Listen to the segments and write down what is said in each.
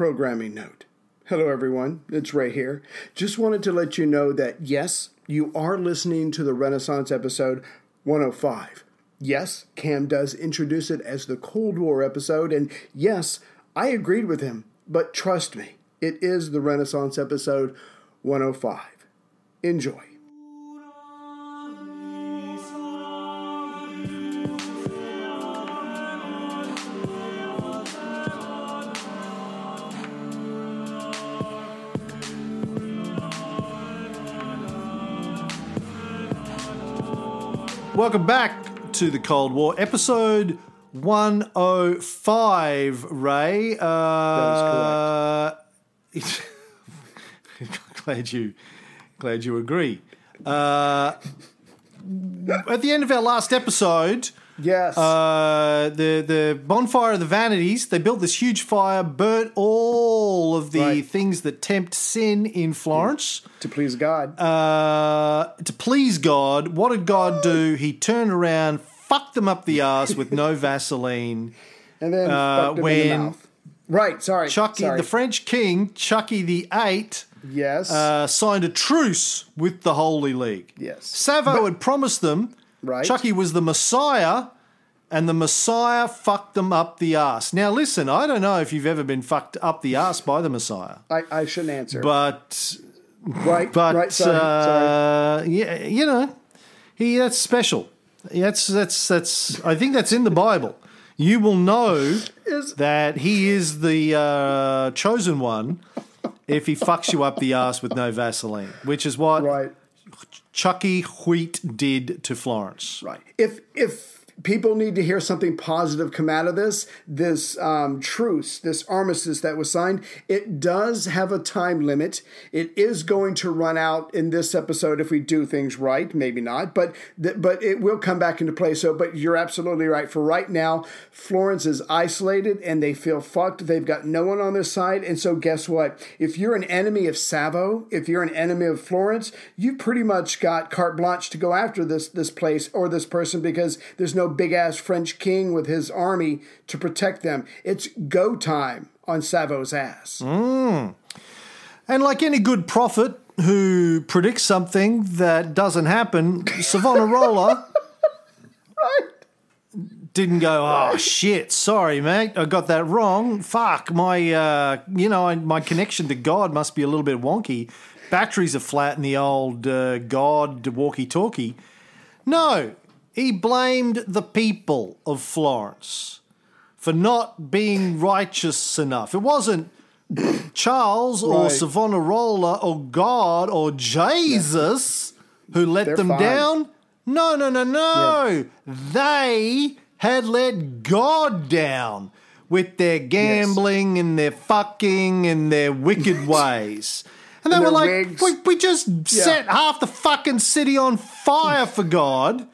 programming note. Hello, everyone. It's Ray here. Just wanted to let you know that yes, you are listening to the Renaissance episode 105. Yes, Cam does introduce it as the Cold War episode, and yes, I agreed with him, but trust me, it is the Renaissance episode 105. Enjoy. Welcome back to the Cold War, episode 105, Ray. Uh, glad you glad you agree. Uh, at the end of our last episode, Yes. uh, the the bonfire of the vanities. They built this huge fire, burnt all of the Right. things that tempt sin in Florence. to please God. Uh, to please God, what did God do? He turned around, fucked them up the ass with no Vaseline. and then uh, fucked him in when the. Right, sorry. Chucky, sorry. the French king, Chucky the Eight, Yes. uh, signed a truce with the Holy League. Yes. Savo had promised them Right. Chucky was the Messiah, and the Messiah fucked them up the ass. Now, listen, I don't know if you've ever been fucked up the ass by the Messiah, I, I shouldn't answer. but right, but right, sorry, uh, sorry. yeah, you know, he that's special. That's that's that's. I think that's in the Bible. You will know that he is the uh, chosen one if he fucks you up the ass with no Vaseline, which is what Right, Chucky Wheat did to Florence. right. If if people need to hear something positive come out of this, this um, truce, this armistice that was signed, it does have a time limit. It is going to run out in this episode if we do things right. Maybe not, but th- but it will come back into play. So, but you're absolutely right. For right now, Florence is isolated and they feel fucked. They've got no one on their side, and so guess what? If you're an enemy of Savo, if you're an enemy of Florence, you pretty much got carte blanche to go after this this place or this person because there's no big ass French king with his army to protect them. It's go time on Savo's ass. And like any good prophet who predicts something that doesn't happen, Savonarola didn't go, oh shit, sorry, mate, I got that wrong. Fuck, my, uh, you know, my connection to God must be a little bit wonky. Batteries are flat in the old uh, God walkie talkie. No, he blamed the people of Florence for not being righteous enough. It wasn't Charles or Savonarola or God or Jesus who let They're them fine. down. No, no, no, no. They had let God down with their gambling and their fucking and their wicked ways. And they were like, we, we just set half the fucking city on fire for God.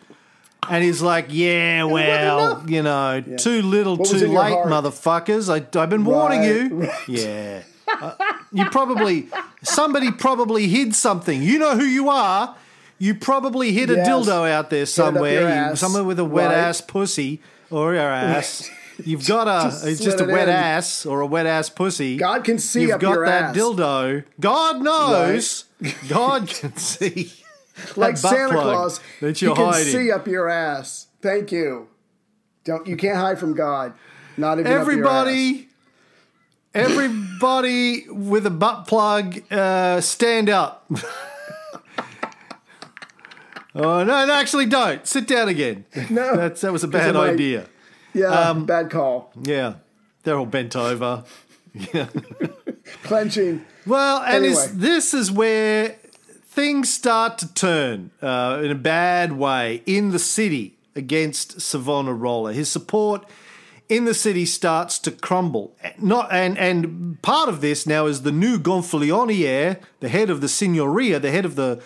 And he's like, yeah, well, you know, too little, What too late, heart? motherfuckers. I, I've been warning Right, you. right. Yeah. Uh, you probably, somebody probably hid something. You know who you are. You probably hid a dildo out there somewhere, you- somewhere with a wet Right. ass pussy or your ass. You've got a, Just it's just a wet in. ass or a wet ass pussy. God can see You've up got your that ass. dildo. God knows. God can see. Like Santa plug Claus, that you're can hiding. see up your ass. Thank you. Don't you can't hide from God. Not even up your ass. Everybody, everybody with a butt plug, uh, stand up. oh no, no, actually, don't sit down again. No, That's that was a bad might- idea. Yeah, Um, bad call. Yeah, they're all bent over. Yeah. Clenching. Well, and is, Anyway. this is where things start to turn uh, in a bad way in the city against Savonarola. His support in the city starts to crumble. Not and and part of this now is the new Gonfaloniere, the head of the Signoria, the head of the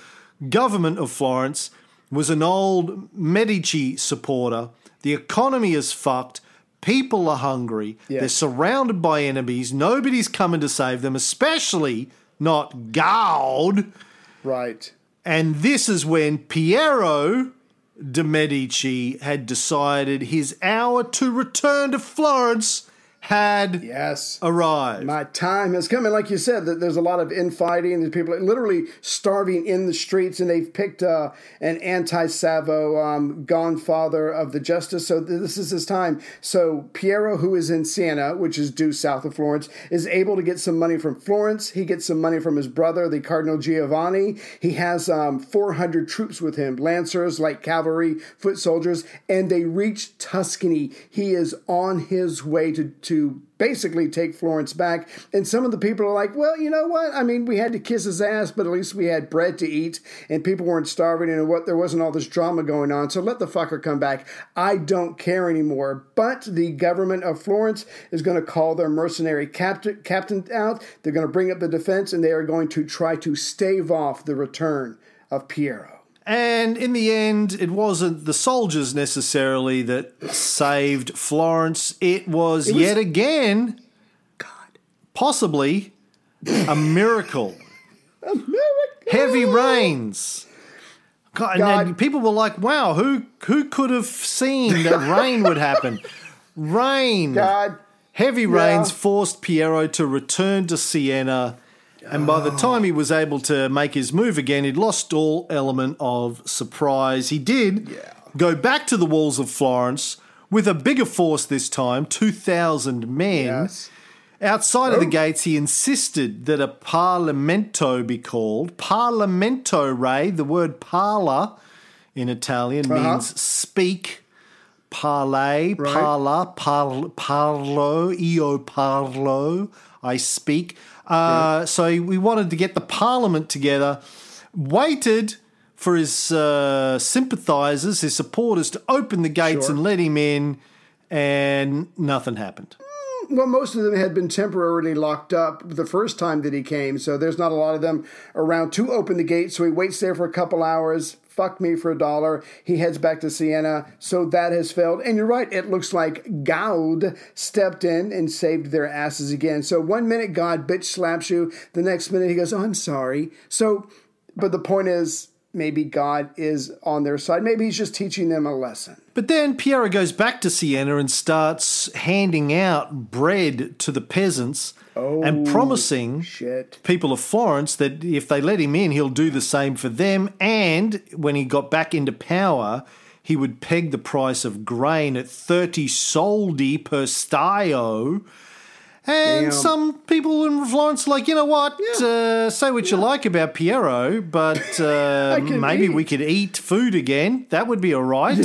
government of Florence, was an old Medici supporter. The economy is fucked. People are hungry. Yeah. They're surrounded by enemies. Nobody's coming to save them, especially not Gaud. Right. And this is when Piero de' Medici had decided his hour to return to Florence had Yes. arrived. My time has come, and like you said, that there's a lot of infighting. There's people literally starving in the streets, and they've picked uh, an anti-Savo um, godfather of the justice. So this is his time. So Piero, who is in Siena, which is due south of Florence, is able to get some money from Florence. He gets some money from his brother, the Cardinal Giovanni. He has um, 400 troops with him, lancers, light cavalry, foot soldiers, and they reach Tuscany. He is on his way to to basically take Florence back. And some of the people are like, well, you know what? I mean, we had to kiss his ass, but at least we had bread to eat and people weren't starving and what there wasn't all this drama going on. So let the fucker come back. I don't care anymore. But the government of Florence is going to call their mercenary captain, captain out. They're going to bring up the defense and they are going to try to stave off the return of Piero. And in the end, it wasn't the soldiers necessarily that saved Florence. It was, It was- yet again, God. possibly, a miracle. America. Heavy rains. God, and, God. and people were like, "Wow, who who could have seen that rain would happen?" Rain. God. Heavy Yeah. rains forced Piero to return to Siena, and by the time he was able to make his move again, he'd lost all element of surprise. He did Yeah. go back to the walls of Florence with a bigger force this time 2,000 men. Yes. Outside of the Oh. gates, he insisted that a parlamento be called. Parlamento, Ray, the word parla in Italian Uh-huh. means speak, parlay, Right. parla, par, parlo, io parlo, I speak. Uh, So we wanted to get the parliament together, waited for his uh, sympathizers, his supporters to open the gates Sure. and let him in, and nothing happened. Well, most of them had been temporarily locked up the first time that he came, so there's not a lot of them around to open the gate. So he waits there for a couple hours. Fuck me for a dollar. He heads back to Siena. So that has failed. And you're right, it looks like God stepped in and saved their asses again. So one minute God bitch slaps you, the next minute he goes, Oh, I'm sorry. So, but the point is, maybe God is on their side. Maybe he's just teaching them a lesson. But then Piero goes back to Siena and starts handing out bread to the peasants and oh, promising Shit. people of Florence that if they let him in, he'll do the same for them. And when he got back into power, he would peg the price of grain at 30 soldi per staio. And Damn. some people in Florence are like, you know what? Uh, say what you like about Piero, but uh, maybe eat. we could eat food again. That would be all right.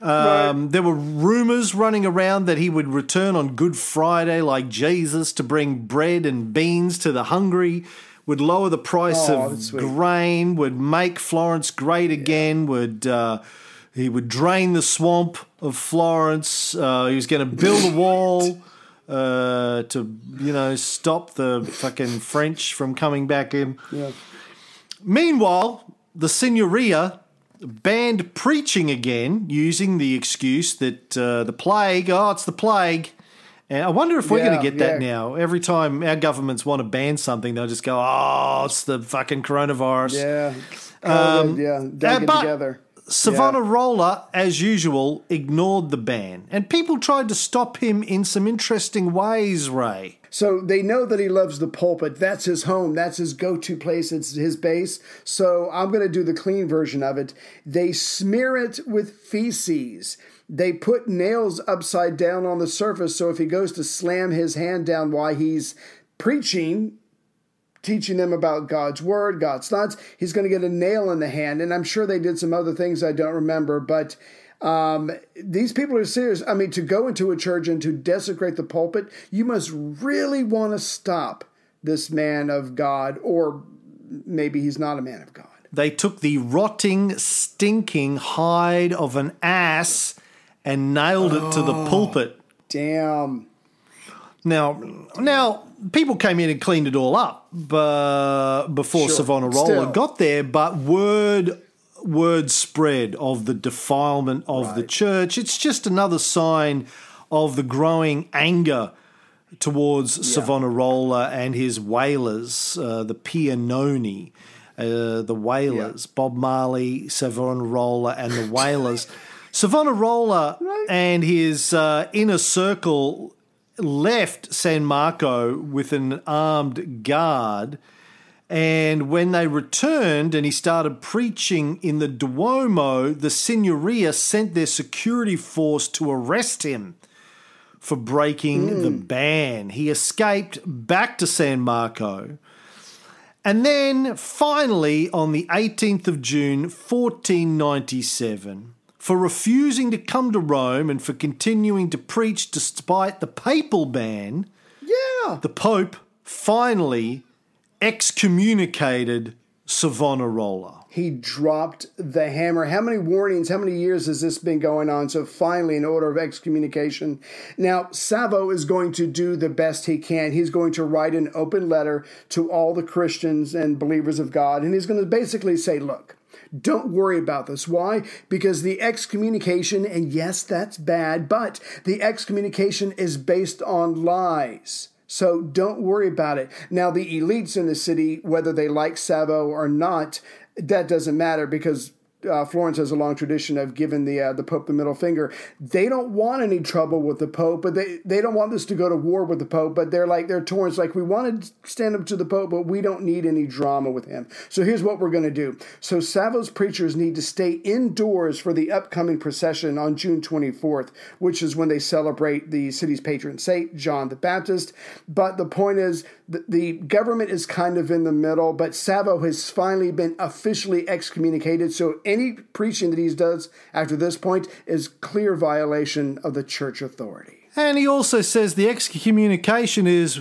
Um, there were rumors running around that he would return on Good Friday like Jesus to bring bread and beans to the hungry, would lower the price Oh, of grain, would make Florence great again, would uh, he would drain the swamp of Florence. Uh, he was going to build a wall uh, to you know stop the fucking French from coming back in. Yeah. Meanwhile, the Signoria banned preaching again, using the excuse that uh, the plague, oh, it's the plague. And I wonder if we're going to get that yeah. now. Every time our governments want to ban something, they'll just go, oh, it's the fucking coronavirus. Yeah. COVID, yeah. Don't uh, get but- together. Savonarola, as usual, ignored the ban, and people tried to stop him in some interesting ways, Ray. So they know that he loves the pulpit. That's his home. That's his go to place. It's his base. So I'm going to do the clean version of it. They smear it with feces. They put nails upside down on the surface. So if he goes to slam his hand down while he's preaching, teaching them about God's word, God's thoughts, he's going to get a nail in the hand. And I'm sure they did some other things I don't remember, but um, these people are serious. I mean, to go into a church and to desecrate the pulpit, you must really want to stop this man of God, or maybe he's not a man of God. They took the rotting, stinking hide of an ass and nailed it to the Oh. pulpit. Damn. Now, now people came in and cleaned it all up but before Sure. Savonarola Still. got there, but word word spread of the defilement of the church. It's just another sign of the growing anger towards Savonarola and his wailers, uh, the Piagnoni, uh, the wailers, Bob Marley, Savonarola, and the Wailers. Savonarola Right. and his uh, inner circle left San Marco with an armed guard. And when they returned and he started preaching in the Duomo, the Signoria sent their security force to arrest him for breaking the hmm. ban. He escaped back to San Marco. And then finally, on the 18th of June, 1497, for refusing to come to Rome and for continuing to preach despite the papal ban, Yeah. the Pope finally excommunicated Savonarola. he dropped the hammer. How many warnings, how many years has this been going on? So finally, an order of excommunication. Now, Savo is going to do the best he can. He's going to write an open letter to all the Christians and believers of God, and he's going to basically say, look, don't worry about this. Why? Because the excommunication, and yes, that's bad, but the excommunication is based on lies. So don't worry about it. Now, the elites in the city, whether they like Savo or not, that doesn't matter because uh, Florence has a long tradition of giving the uh, the Pope the middle finger. They don't want any trouble with the Pope, but they, they don't want this to go to war with the Pope. But they're like they're torn. It's like we want to stand up to the Pope, but we don't need any drama with him. So here's what we're going to do. So Savo's preachers need to stay indoors for the upcoming procession on June 24th, which is when they celebrate the city's patron saint John the Baptist. But the point is, the, the government is kind of in the middle. But Savo has finally been officially excommunicated. So any preaching that he does after this point is clear violation of the church authority. And he also says the excommunication is.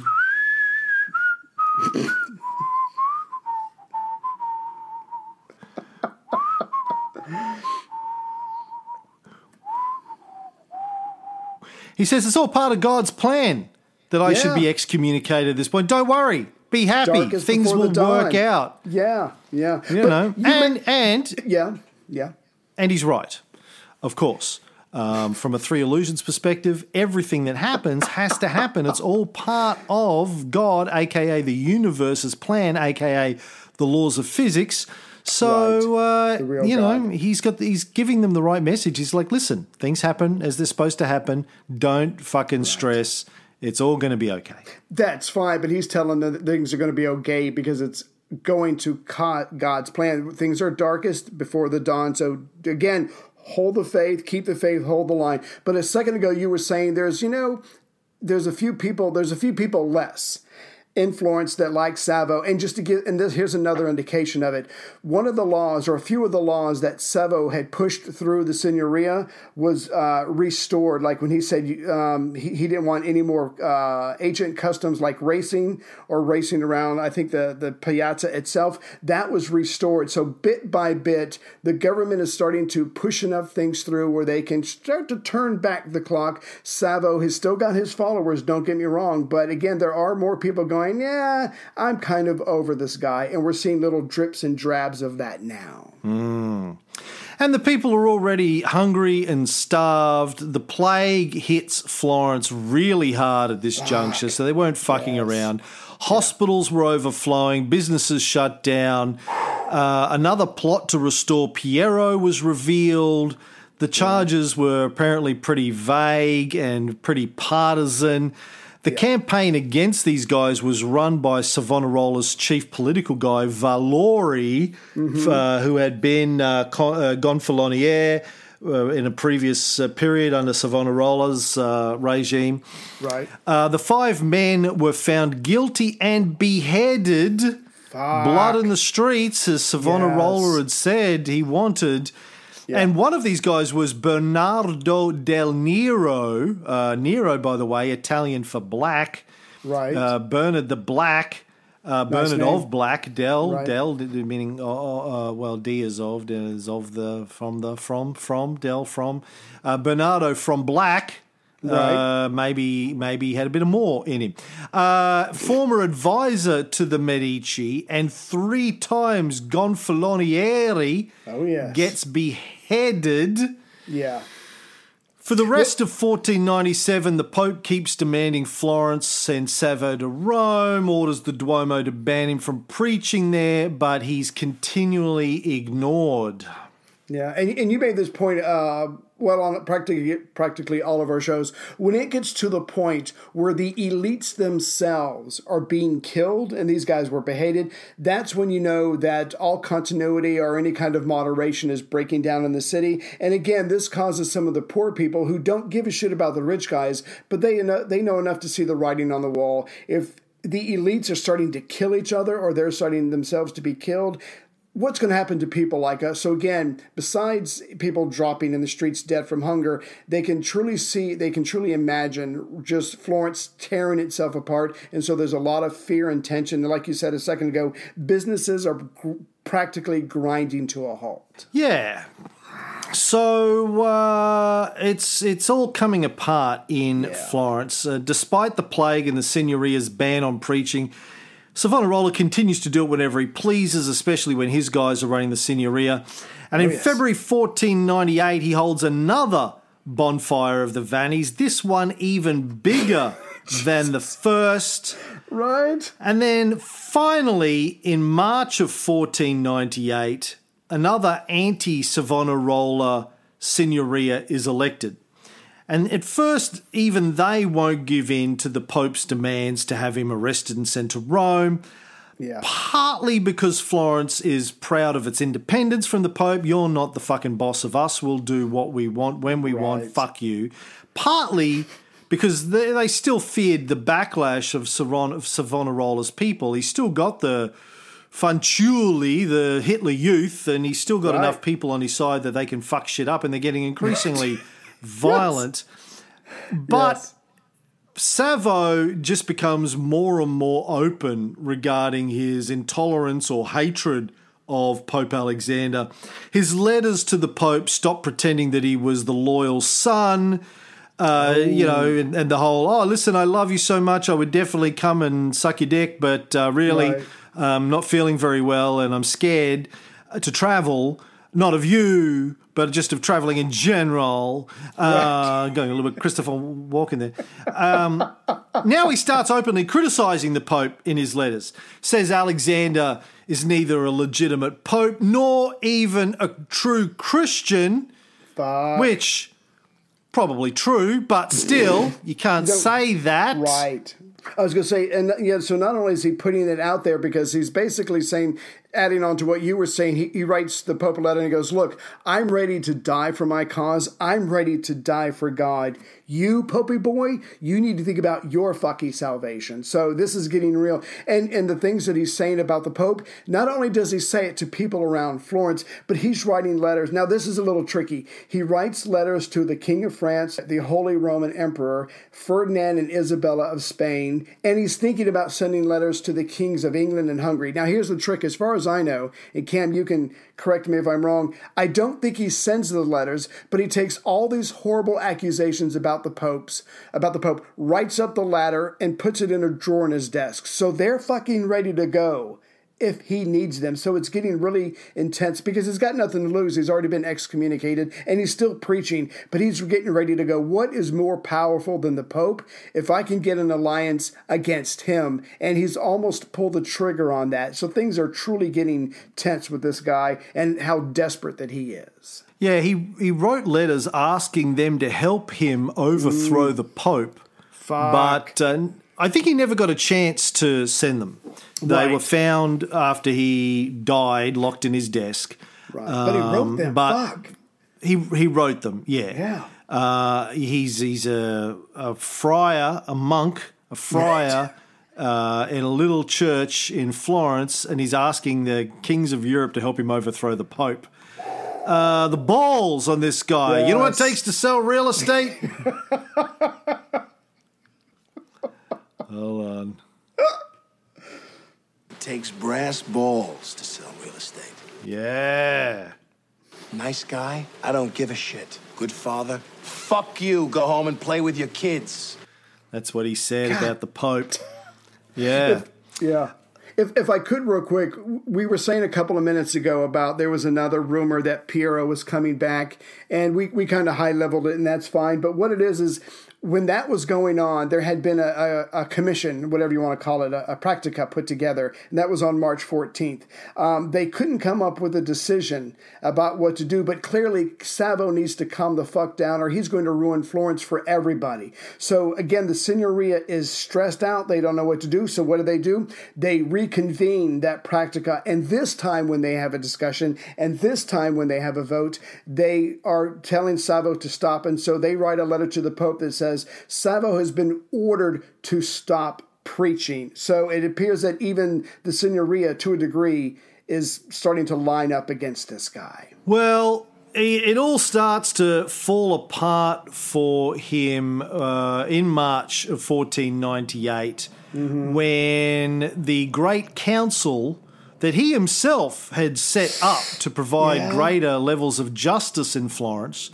he says it's all part of God's plan that I should be excommunicated at this point. Don't worry. Be happy. Things will work out. Yeah, yeah. You But know. you and and yeah, yeah. and he's right, of course. Um, from a three illusions perspective, everything that happens has to happen. It's all part of God, aka the universe's plan, aka the laws of physics. So Right. Uh, you know he's got he's giving them the right message. He's like, listen, things happen as they're supposed to happen. Don't fucking stress. It's all going to be okay. That's fine, but he's telling them that things are going to be okay because it's going to God's plan. Things are darkest before the dawn. So again, hold the faith, keep the faith, hold the line. But a second ago, you were saying there's, you know, there's a few people, there's a few people less in Florence that like Savo. And just to give, and this, here's another indication of it. One of the laws, or a few of the laws that Savo had pushed through the Signoria was uh, restored. Like when he said um, he, he didn't want any more uh, ancient customs like racing or racing around, I think the, the piazza itself, that was restored. So bit by bit, the government is starting to push enough things through where they can start to turn back the clock. Savo has still got his followers, don't get me wrong, but again, there are more people going, yeah, I'm kind of over this guy. And we're seeing little drips and drabs of that now. And the people are already hungry and starved. The plague hits Florence really hard at this juncture, so they weren't fucking around. Hospitals were overflowing, businesses shut down. Uh, another plot to restore Piero was revealed. The charges were apparently pretty vague and pretty partisan. The campaign against these guys was run by Savonarola's chief political guy, Valori, uh, who had been uh, con- uh, Gonfaloniere uh, in a previous uh, period under Savonarola's uh, regime. Right. Uh, the five men were found guilty and beheaded. Blood in the streets, as Savonarola Yes. had said he wanted. And one of these guys was Bernardo del Nero. Uh, Nero, by the way, Italian for black. Right. Uh, Bernard the Black. Uh, Bernard name. of Black. Del. Right. Del, meaning, uh, uh, well, D is of, is of the, from the, from, from, Del, from. Uh, Bernardo from Black. Right. Uh, maybe maybe he had a bit of more in him. Uh, former advisor to the Medici and three times Gonfalonieri Oh, yes. gets beheaded. Yeah. For the rest of 1497, the Pope keeps demanding Florence send Savo to Rome, orders the Duomo to ban him from preaching there, but he's continually ignored. Yeah, and, and you made this point uh, well on practically practically all of our shows. When it gets to the point where the elites themselves are being killed and these guys were beheaded that's when you know that all continuity or any kind of moderation is breaking down in the city. And again this causes some of the poor people who don't give a shit about the rich guys but they they know enough to see the writing on the wall. If the elites are starting to kill each other or they're starting themselves to be killed what's going to happen to people like us? So again, besides people dropping in the streets dead from hunger, they can truly see, they can truly imagine just Florence tearing itself apart. And so there's a lot of fear and tension. Like you said a second ago, businesses are gr- practically grinding to a halt. Yeah. So uh, it's it's all coming apart in yeah. Florence, uh, despite the plague and the Signoria's ban on preaching. Savonarola continues to do it whenever he pleases, especially when his guys are running the Signoria. And oh, in yes. February 1498, he holds another bonfire of the Vannis, this one even bigger than the first. Right. And then finally, in March of 1498, another anti Savonarola Signoria is elected. And at first, even they won't give in to the Pope's demands to have him arrested and sent to Rome. Yeah. Partly because Florence is proud of its independence from the Pope. You're not the fucking boss of us. We'll do what we want when we right. want. Fuck you. Partly because they, they still feared the backlash of, Savon, of Savonarola's people. He's still got the Fanciulli, the Hitler Youth, and he's still got right. enough people on his side that they can fuck shit up, and they're getting increasingly violent. Yes. But yes. Savo just becomes more and more open regarding his intolerance or hatred of Pope Alexander. His letters to the Pope stop pretending that he was the loyal son. Uh, you know, and, and, the whole, oh, listen, I love you so much, I would definitely come and suck your dick, but uh, really, right. I'm not feeling very well and I'm scared to travel, not of you, but just of traveling in general. Uh, right. Going a little bit Christopher Walken there. Um, now he starts openly criticizing the Pope in his letters. Says Alexander is neither a legitimate Pope nor even a true Christian, Fuck. which probably true, but still you can't say that. Right. I was going to say, and yeah, so not only is he putting it out there because he's basically saying adding on to what you were saying, he, he writes the Pope a letter and he goes, Look, I'm ready to die for my cause. I'm ready to die for God. You, Popey boy, you need to think about your fucking salvation. So this is getting real. And and the things that he's saying about the Pope, not only does he say it to people around Florence, but he's writing letters. Now, this is a little tricky. He writes letters to the King of France, the Holy Roman Emperor, Ferdinand and Isabella of Spain, and he's thinking about sending letters to the kings of England and Hungary. Now, here's the trick as far as I know, and Cam, you can correct me if I'm wrong, I don't think he sends the letters, but he takes all these horrible accusations about the popes, about the pope, writes up the letter and puts it in a drawer in his desk. So they're fucking ready to go if he needs them. So it's getting really intense because he's got nothing to lose. He's already been excommunicated and he's still preaching, but he's getting ready to go. What is more powerful than the Pope? If I can get an alliance against him, and he's almost pulled the trigger on that. So things are truly getting tense with this guy and how desperate that he is. Yeah, he, he wrote letters asking them to help him overthrow mm. the Pope. Fuck. But uh, I think he never got a chance to send them. They right. were found after he died, locked in his desk. Right. Um, but he wrote um, them. But Fuck. He he wrote them. Yeah. Yeah. Uh, he's he's a, a friar, a monk, a friar. Right. Uh, in a little church in Florence, and he's asking the kings of Europe to help him overthrow the Pope. Uh, the balls on this guy. Yes. You know what it takes to sell real estate? Hold on um, It takes brass balls to sell real estate. Yeah. Nice guy? I don't give a shit. Good father? Fuck you. Go home and play with your kids. That's what he said God. about the Pope. Yeah. If, yeah. If, if I could, real quick, we were saying a couple of minutes ago about there was another rumor that Piero was coming back, and we, we kind of high leveled it, and that's fine. But what it is is when that was going on, there had been a, a, a commission, whatever you want to call it, a, a, practica put together, and that was on March 14th. Um, they couldn't come up with a decision about what to do, but clearly Savo needs to calm the fuck down or he's going to ruin Florence for everybody. So again, the Signoria is stressed out. They don't know what to do. So what do they do? They reconvene that practica, and this time when they have a discussion, and this time when they have a vote, they are telling Savo to stop, and so they write a letter to the Pope that says, says Savo has been ordered to stop preaching. So it appears that even the Signoria, to a degree, is starting to line up against this guy. Well, it all starts to fall apart for him uh, in March of 1498 mm-hmm. when the Great Council that he himself had set up to provide yeah. greater levels of justice in Florence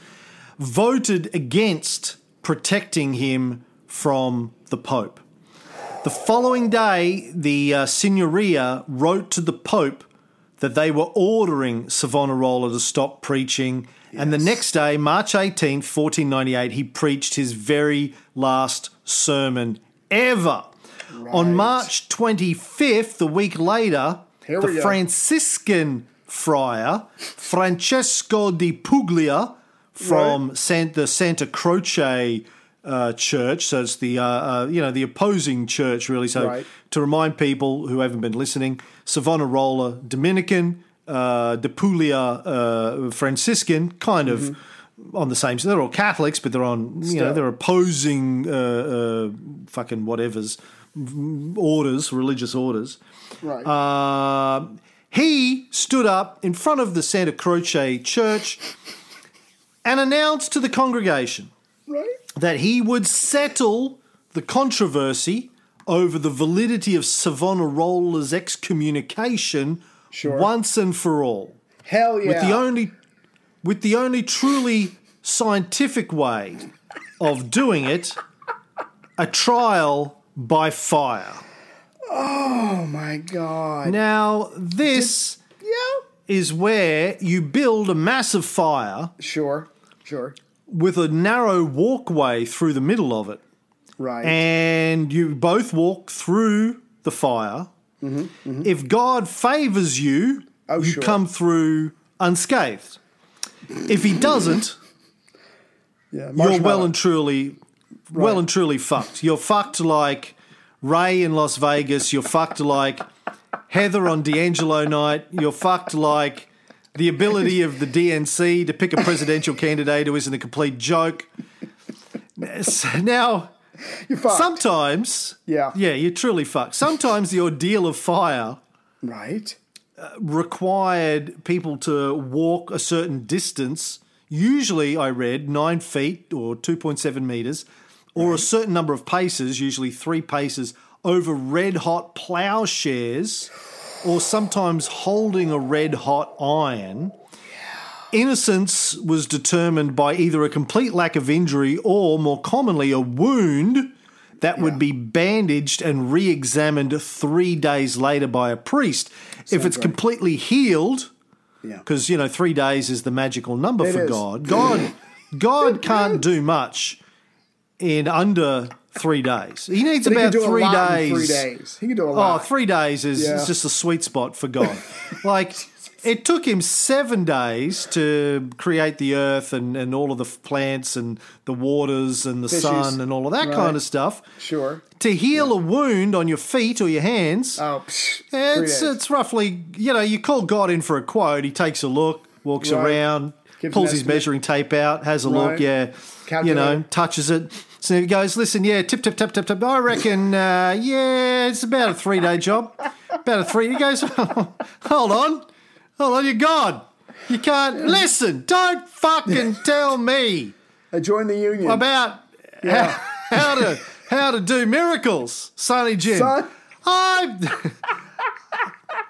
voted against protecting him from the Pope. The following day, the uh, Signoria wrote to the Pope that they were ordering Savonarola to stop preaching. Yes. And the next day, March 18th, 1498, he preached his very last sermon ever. Right. On March 25th, a week later, Here the Franciscan friar, Francesco di Puglia, from right. San, the Santa Croce uh, church. So it's the uh, uh, you know the opposing church really. So right. to remind people who haven't been listening, Savonarola Dominican, uh, De Puglia uh, Franciscan, kind of. Mm-hmm. On the same, so they're all Catholics, but they're on, you Still. know, they're opposing uh, uh, fucking whatever's orders, religious orders. Right. Uh, he stood up in front of the Santa Croce church and announced to the congregation right. that he would settle the controversy over the validity of Savonarola's excommunication sure. once and for all. Hell yeah. With the only with the only truly scientific way of doing it, a trial by fire. Oh my god. Now this Did, yeah. is where you build a massive fire. Sure. Sure. With a narrow walkway through the middle of it. Right. And you both walk through the fire. Mm-hmm, mm-hmm. If God favors you, oh, you sure. come through unscathed. If he doesn't, yeah, you're well and truly right. well and truly fucked. You're fucked like Ray in Las Vegas. You're fucked like Heather on D'Angelo night. You're fucked like the ability of the DNC to pick a presidential candidate who isn't a complete joke. Now, sometimes, yeah, yeah, you're truly fucked. Sometimes the ordeal of fire, right, uh, required people to walk a certain distance. Usually, I read nine feet or two point seven meters, or right. a certain number of paces, usually three paces, over red hot plowshares or sometimes holding a red hot iron. Innocence was determined by either a complete lack of injury or, more commonly, a wound that would be bandaged and re examined three days later by a priest. If it's completely healed, because, yeah. you know, three days is the magical number it for is. God. God, God can't do much in under three days. He needs but about he three days. three days. He can do a oh, lot. Oh, three days is, yeah. is just a sweet spot for God. like it took him seven days to create the earth and, and all of the plants and the waters and the Fishes. sun and all of that right. kind of stuff. Sure. To heal yeah. a wound on your feet or your hands. Oh, psh, it's it's roughly you know you call God in for a quote. He takes a look, walks right. around, Gives pulls his measuring tape out, has a right. look. Yeah, Calculate. you know, touches it so he goes, listen, yeah, tip, tip, tip, tip, tip. I reckon, uh, yeah, it's about a three day job. About a three. He goes, hold on, hold on, you're God. You can't listen. Don't fucking tell me. I joined the union about yeah. how, how to how to do miracles, Sonny Jim. Son? I.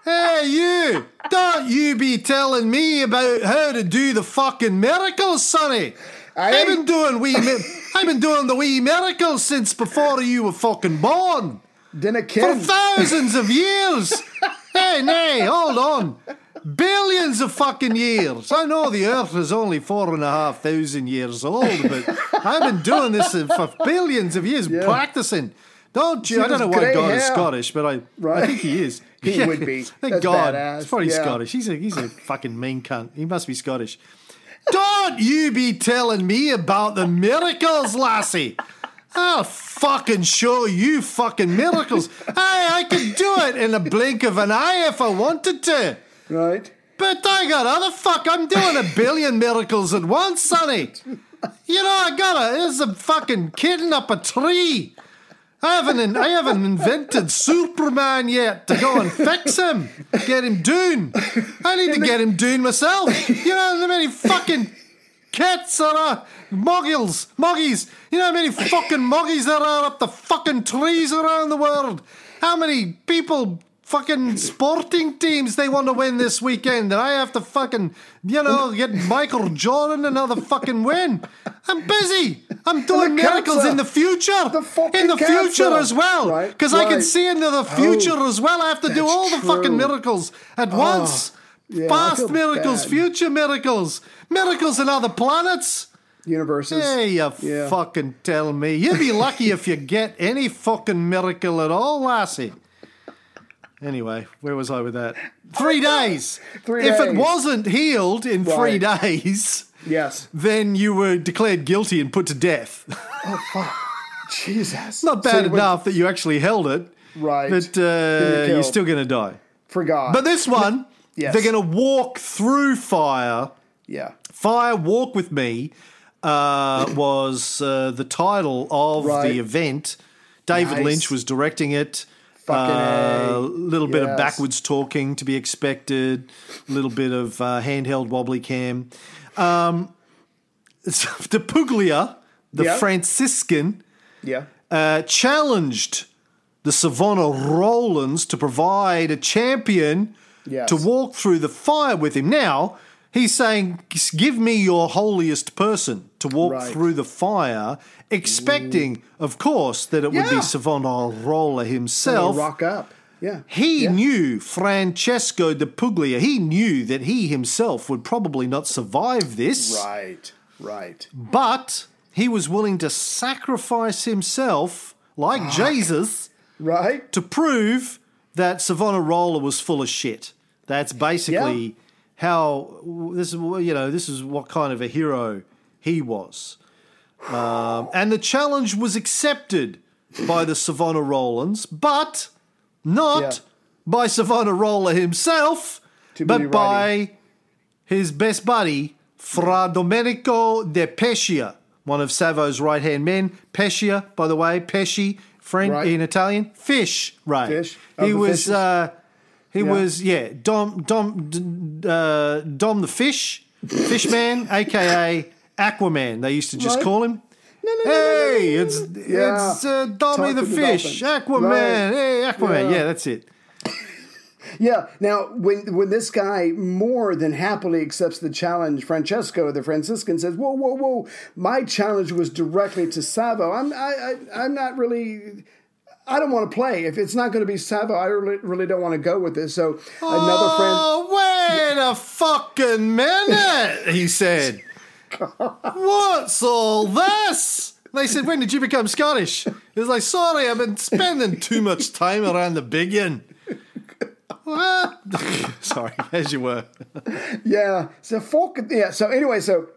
hey, you! Don't you be telling me about how to do the fucking miracles, Sonny. I have been doing wee. I've been doing the wee miracles since before you were fucking born. Ken. For thousands of years. hey, nay, hold on. billions of fucking years. I know the Earth is only four and a half thousand years old, but I've been doing this for billions of years, practicing. Don't you? I don't know why God is? Scottish, but I, I think he is. He would be. Thank That's God. badass. He's probably Yeah. Scottish. He's a he's a fucking mean cunt. He must be Scottish. Don't you be telling me about the miracles, lassie. I'll fucking show you fucking miracles. hey, I could do it in a blink of an eye if I wanted to. Right? But I got other fuck. I'm doing a billion miracles at once, Sonny. You know, I got a. There's a fucking kitten up a tree. I haven't. I haven't invented Superman yet to go and fix him, get him doing. I need to get him doing myself. You know how many fucking cats there are, uh, muggles, muggies. You know how many fucking muggies there are up the fucking trees around the world. How many people, fucking sporting teams, they want to win this weekend, and I have to fucking, you know, get Michael Jordan another fucking win. I'm busy. I'm doing miracles cancer. in the future. The in the future as well, Right, because I can see into the future Oh, as well. I have to do all the fucking miracles at once. yeah, Past miracles, bad. future miracles, miracles in other planets. Universes. Hey, you Yeah. fucking tell me. You'd be lucky if you get any fucking miracle at all, lassie. Anyway, where was I with that? Three days. Three if it wasn't healed in three Right. days, Yes. then you were declared guilty and put to death. Jesus. Not bad So you went- enough that you actually held it, Right. but uh, you're killed. still going to die. For God. But this one, Yes. they're going to walk through fire. yeah. Fire Walk with Me uh, was uh, the title of Right. the event. David Nice. Lynch was directing it. Fucking A A. little bit of backwards talking to be expected. A little bit of uh, handheld wobbly cam. Um, the Puglia, the Yeah. Franciscan, Yeah. uh, challenged the Savona Rollins to provide a champion Yes. to walk through the fire with him. Now, he's saying, Give me your holiest person to walk Right. through the fire, expecting, of course, that it would be They'll himself. rock up. Yeah. He Yeah. knew Francesco de Puglia. He knew that he himself would probably not survive this Right. Right. but he was willing to sacrifice himself, like Jesus, Right. to prove that Savonarola was full of shit. That's basically how this is. You know, this is what kind of a hero he was, um, and the challenge was accepted by the Savannah Rollins, but not Yeah. by Savonarola himself, but by his best buddy, Fra Domenico de Pescia, one of Savo's right hand men. Pescia, by the way, Pesci, friend Right. in Italian, fish, right? Fish, He was, uh, he Yeah. was, yeah, Dom, Dom, uh, Dom the fish, fish man, aka Aquaman. They used to just Right. call him. No, no, Hey, no, it's. Yeah. it's uh, Dommy the fish, dolphin. Aquaman. Right. Hey, Aquaman. Yeah. Yeah, that's it. Yeah. Now, when when this guy more than happily accepts the challenge, Francesco, the Franciscan, says, "Whoa, whoa, whoa! My challenge was directly to Savo. I'm I, I I'm not really." I don't want to play. If it's not going to be Savo, I really, really don't want to go with this. So another friend, Oh, wait a fucking minute, he said. What's all this? They said, when did you become Scottish? He was like, sorry, I've been spending too much time around the biggin. What? sorry, as you were. Yeah. So folk. Yeah. So anyway, so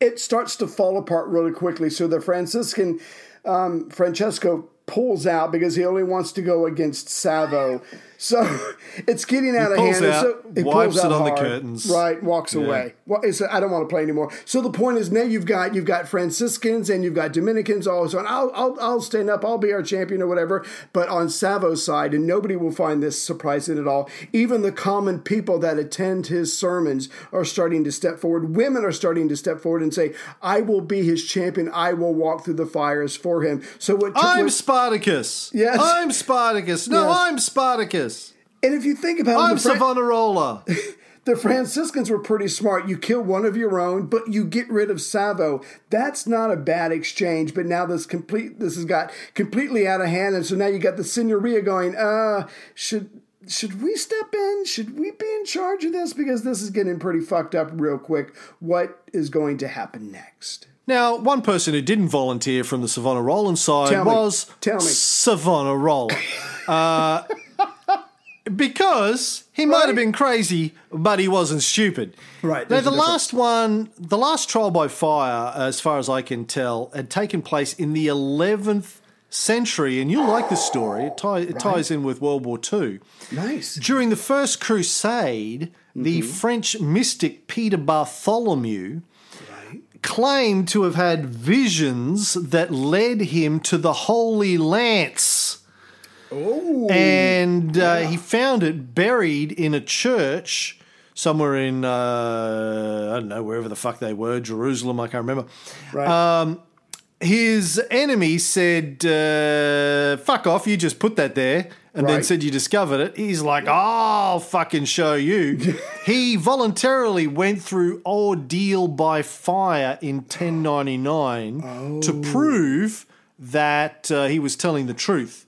it starts to fall apart really quickly. So the Franciscan um, Francesco pulls out because he only wants to go against Savo. So it's getting out of pulls hand. out, so he wipes it on the curtains. Right. Walks away. Well, it's, I don't want to play anymore. So the point is now you've got you've got Franciscans and you've got Dominicans all on. I'll, I'll I'll stand up. I'll be our champion or whatever. But on Savo's side, and nobody will find this surprising at all. Even the common people that attend his sermons are starting to step forward. Women are starting to step forward and say, "I will be his champion. I will walk through the fires for him." So what? I'm what- Spartacus. Yes. I'm Spartacus. No, Yes. I'm Spartacus. And if you think about it, I'm the Fran- Savonarola. The Franciscans were pretty smart. You kill one of your own, but you get rid of Savo. That's not a bad exchange. But now this complete this has got completely out of hand, and so now you got the Signoria going. Uh, should should we step in? Should we be in charge of this? Because this is getting pretty fucked up real quick. What is going to happen next? Now, one person who didn't volunteer from the Savonarola side Tell was Tell me. Savonarola. uh, because he might have been crazy, but he wasn't stupid. Right, Now, the last one, the last trial by fire, as far as I can tell, had taken place in the 11th century. And you'll like this story. It, tie, it ties in with World War II. Nice. During the First Crusade, the Mm-hmm. French mystic Peter Bartholomew claimed to have had visions that led him to the Holy Lance. Oh. And uh, he found it buried in a church somewhere in, uh, I don't know, wherever the fuck they were, Jerusalem, I can't remember. right. His enemy said, uh, fuck off, you just put that there. And then said you discovered it. He's like, oh, I'll fucking show you. he voluntarily went through ordeal by fire in 1099 to Oh. prove that uh, he was telling the truth.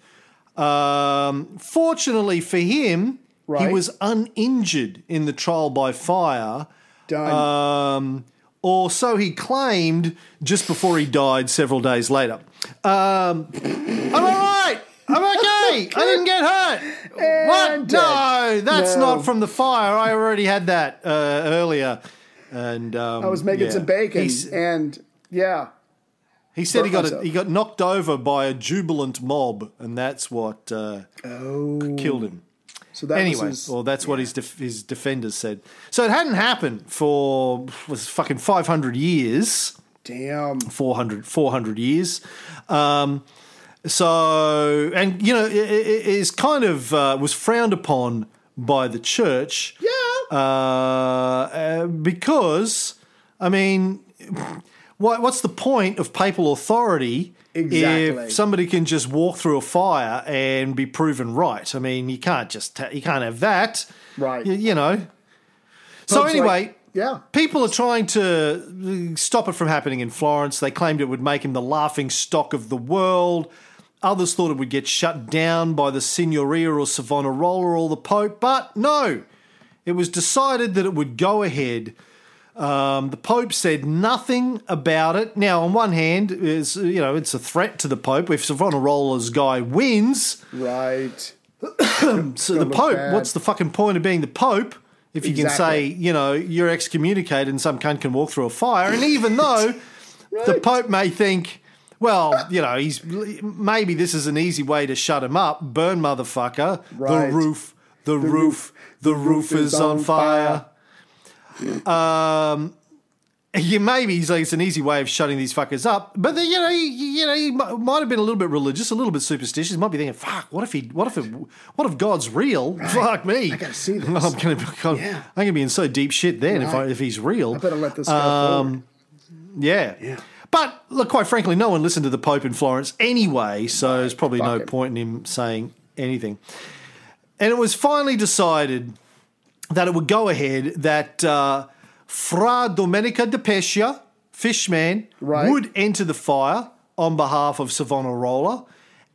Um, fortunately for him, he was uninjured in the trial by fire. Done. Um, or so he claimed just before he died several days later. Um, I'm all right. I'm okay. I didn't get hurt. what? And No, that's No. not from the fire. I already had that uh, earlier. And um, I was making yeah. some bacon, He's- and yeah, he said he got a, he got knocked over by a jubilant mob, and that's what uh, oh, killed him. so that Anyway, was his, well, that's what his def- his defenders said. So it hadn't happened for was fucking five hundred years. damn. 400, 400 years. Um, so, and you know, it, it is kind of uh, was frowned upon by the church. Yeah. Uh, uh, because, I mean, what, what's the point of papal authority Exactly. if somebody can just walk through a fire and be proven right? I mean, you can't just you can't have that, Right. You, you know. So anyway, like, yeah. People are trying to uh, stop it from happening in Florence. They claimed it would make him the laughing stock of the world. Others thought it would get shut down by the Signoria or Savonarola or the Pope, but no. It was decided that it would go ahead. Um, the Pope said nothing about it. Now, on one hand, is you know it's a threat to the Pope if Savonarola's guy wins. Right. So the Pope, bad. what's the fucking point of being the Pope if you can say, you know, you're excommunicated and some cunt can walk through a fire? And even though the Pope may think, well, you know, he's maybe this is an easy way to shut him up, burn motherfucker, Right. the roof, the, roof, the roof is on fire. Um, yeah, maybe he's like it's an easy way of shutting these fuckers up. But then, you know, he, you know, he might have been a little bit religious, a little bit superstitious. He might be thinking, "Fuck, what if he? What if? It, what if God's real? Fuck me! I gotta see this. I'm gonna, be- I'm Yeah. gonna be in so deep shit then if I, if he's real. I better let this go Um, forward. Yeah. Yeah. But look, quite frankly, no one listened to the Pope in Florence anyway, so there's probably Fuck no it. point in him saying anything. And it was finally decided that it would go ahead that uh, Fra Domenico de Pescia, Fishman, Right. would enter the fire on behalf of Savonarola.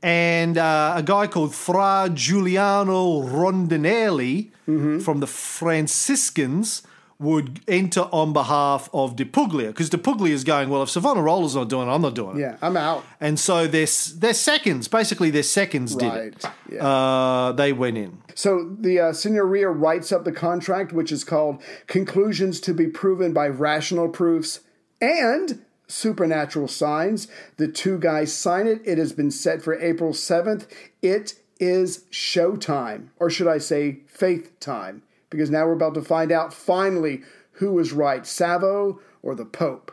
And uh, a guy called Fra Giuliano Rondinelli Mm-hmm. from the Franciscans would enter on behalf of De Puglia. Because De Puglia is going, well, if Savonarola's not doing it, I'm not doing it. Yeah, I'm out. And so their, their seconds, basically their seconds did it. Yeah. Uh, they went in. So the uh, Signoria writes up the contract, which is called Conclusions to be Proven by Rational Proofs and Supernatural Signs. The two guys sign it. It has been set for April 7th. It is showtime, or should I say, faith time, because now we're about to find out finally who was right, Savo or the Pope.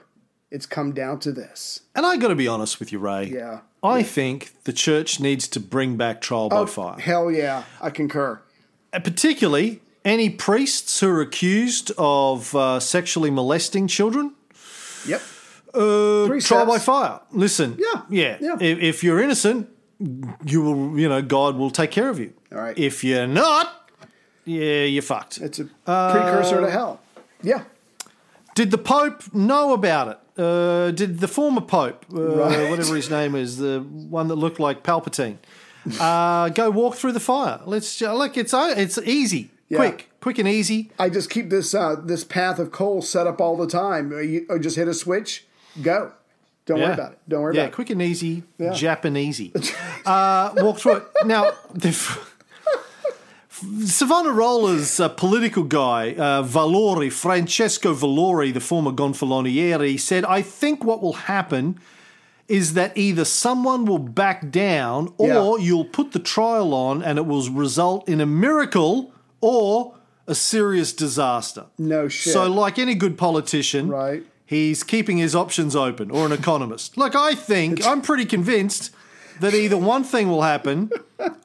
It's come down to this. And I got to be honest with you, Ray. Yeah. I think the church needs to bring back trial by fire. Hell yeah, I concur. And particularly any priests who are accused of uh, sexually molesting children. Yep. Uh, trial by fire. Listen. Yeah, Yeah. yeah. If, if you're innocent, you will, you know, God will take care of you. All right. If you're not, yeah, you're fucked. It's a precursor to hell. Yeah. Did the Pope know about it? Uh, did the former Pope, uh, Right. whatever his name is, the one that looked like Palpatine, uh, go walk through the fire. Let's look. It's uh, it's easy, quick, quick and easy. I just keep this uh, this path of coal set up all the time. Uh, You, or just hit a switch, go. Don't worry about it. Don't worry Yeah, about it. Yeah, quick and easy, Yeah. Japanesey. uh, walk through it. Now, the, Savonarola's uh, political guy, uh, Valori, Francesco Valori, the former Gonfaloniere, said, I think what will happen is that either someone will back down or Yeah. you'll put the trial on and it will result in a miracle or a serious disaster. No shit. So, like any good politician, Right. he's keeping his options open, or an economist. Look, I think I'm pretty convinced that either one thing will happen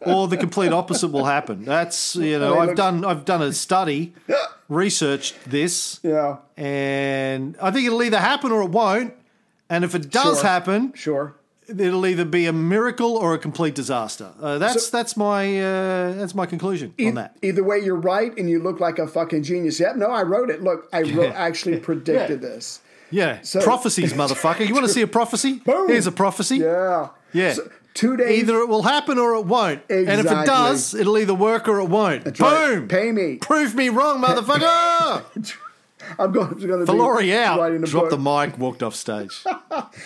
or the complete opposite will happen. That's you know, I've done I've done a study, researched this. Yeah, and I think it'll either happen or it won't. And if it does Sure. happen, sure. it'll either be a miracle or a complete disaster. Uh, that's that's my uh, that's my conclusion on that. Either way, you're right, and you look like a fucking genius. Yep, no, I wrote it. Look, I wrote, actually predicted this. Yeah, prophecies, motherfucker. You want to see a prophecy? Boom. Here's a prophecy. Yeah, Yeah. So, two days. Either it will happen or it won't. And if it does, it'll either work or it won't. That's right. Boom! Pay me. Prove me wrong, motherfucker! I'm going, going to Valori be out. writing Dropped the mic, walked off stage.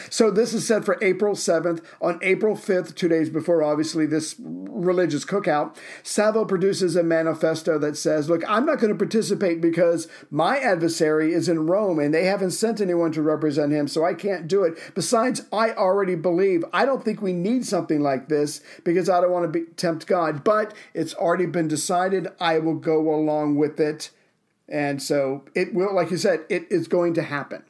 So this is set for April 7th. On April 5th, two days before, obviously, this religious cookout, Savo produces a manifesto that says, look, I'm not going to participate because my adversary is in Rome and they haven't sent anyone to represent him, so I can't do it. Besides, I already believe. I don't think we need something like this because I don't want to be, tempt God. But it's already been decided. I will go along with it. And so it will, like you said, it is going to happen.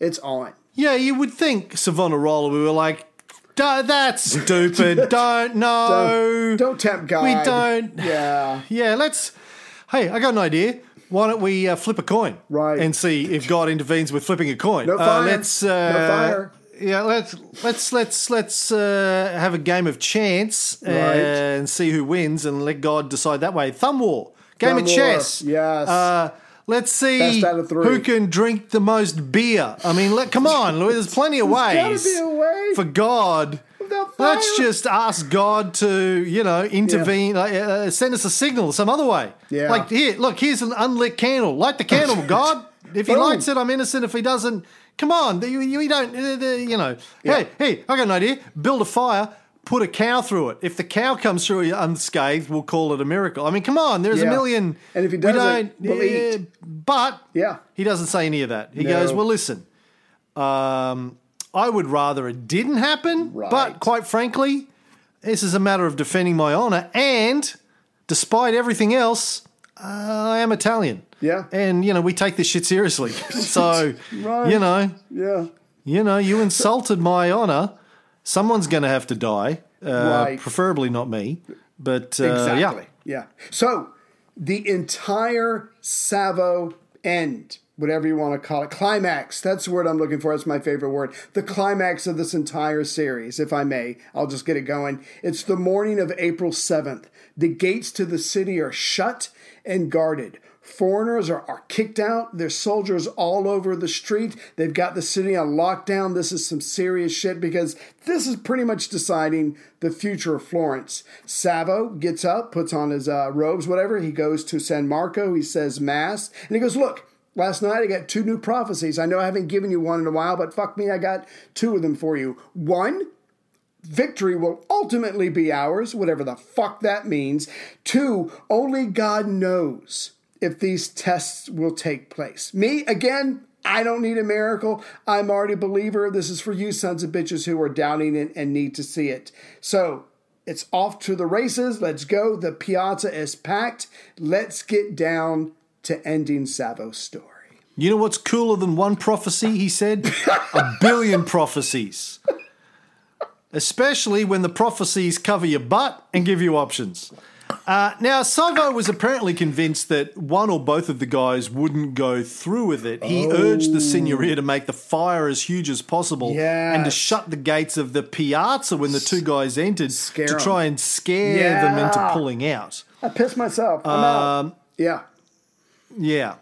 It's on. yeah, you would think Savonarola, we were like, "Duh, that's stupid. don't, know. Don't tempt God. We don't. Yeah. Yeah, let's. Hey, I got an idea. Why don't we uh, flip a coin? Right. And see if God intervenes with flipping a coin. No Uh, fire. let's. Uh, No fire. Yeah, let's let's let's let's uh, have a game of chance Right. and see who wins, and let God decide that way. Thumb war, game of chess. yes. Uh, let's see Best out of three. who can drink the most beer. I mean, let, come on, Louis, there's plenty of ways be a way. for God. Let's just ask God to, you know, intervene, uh, uh, send us a signal some other way. Yeah. Like, here, look, here's an unlit candle. Light the candle, God. If he Boom. lights it, I'm innocent. If he doesn't, come on. You, you, you don't, uh, you know. Hey, hey, I got an idea. Build a fire, put a cow through it. If the cow comes through unscathed, we'll call it a miracle. I mean, come on. There's a million. And if he doesn't, don't- we'll eat. But Yeah. he doesn't say any of that. He No. goes, well, listen. Um, I would rather it didn't happen, Right. but quite frankly, this is a matter of defending my honor. And despite everything else, uh, I am Italian. Yeah. And, you know, we take this shit seriously. so, Right. you know, Yeah. you know, you insulted my honor. Someone's going to have to die. Uh, Right. Preferably not me. But, uh, Exactly. yeah. Yeah. So the entire Savo end, whatever you want to call it, climax. That's the word I'm looking for. That's my favorite word. The climax of this entire series, if I may. I'll just get it going. It's the morning of April 7th. The gates to the city are shut and guarded. Foreigners are, are kicked out. There's soldiers all over the street. They've got the city on lockdown. This is some serious shit because this is pretty much deciding the future of Florence. Savo gets up, puts on his uh, robes, whatever. He goes to San Marco. He says Mass. And he goes, Look, last night I got two new prophecies. I know I haven't given you one in a while, but fuck me, I got two of them for you. One, victory will ultimately be ours, whatever the fuck that means. Two, only God knows if these tests will take place. Me, again, I don't need a miracle. I'm already a believer. This is for you sons of bitches who are doubting it and need to see it. So it's off to the races. Let's go. The piazza is packed. Let's get down to ending Savo's story. You know what's cooler than one prophecy? He said a billion prophecies. Especially when the prophecies cover your butt and give you options. Uh, now, Savo was apparently convinced that one or both of the guys wouldn't go through with it. He urged the Signoria to make the fire as huge as possible and to shut the gates of the piazza when the two guys entered Scare to try and scare them into pulling out. I pissed myself. Um, out. Yeah. Yeah.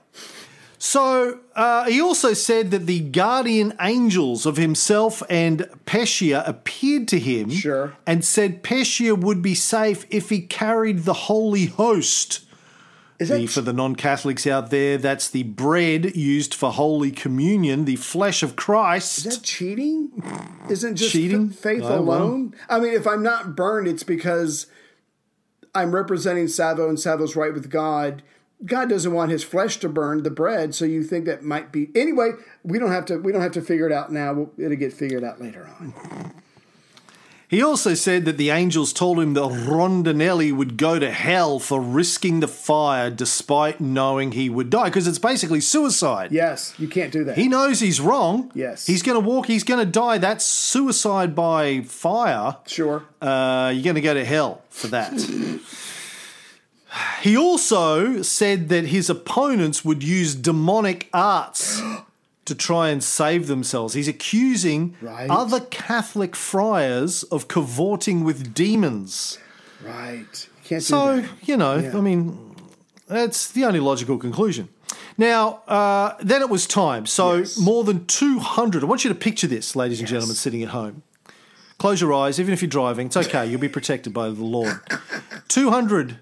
So uh, he also said that the guardian angels of himself and Pescia appeared to him Sure. and said Pescia would be safe if he carried the holy host. Is The, that for the non Catholics out there, that's the bread used for Holy Communion, the flesh of Christ. Is that cheating? Isn't just Cheating? faith well. alone? I mean, if I'm not burned, it's because I'm representing Savo and Savo's right with God. God doesn't want his flesh to burn the bread, so you think that might be anyway. We don't have to. We don't have to figure it out now. We'll, it'll get figured out later on. He also said that the angels told him that Rondinelli would go to hell for risking the fire despite knowing he would die, because it's basically suicide. Yes, you can't do that. He knows he's wrong. Yes. He's going to walk, he's going to die. That's suicide by fire. sure. Uh, you're going to go to hell for that. he also said that his opponents would use demonic arts to try and save themselves. He's accusing Right. other Catholic friars of cavorting with demons. Right. You So, you know, Yeah. I mean, that's the only logical conclusion. Now, uh, then it was time. So, Yes. more than 200. I want you to picture this, ladies and gentlemen, sitting at home. Close your eyes, even if you're driving. It's okay. You'll be protected by the Lord. 200,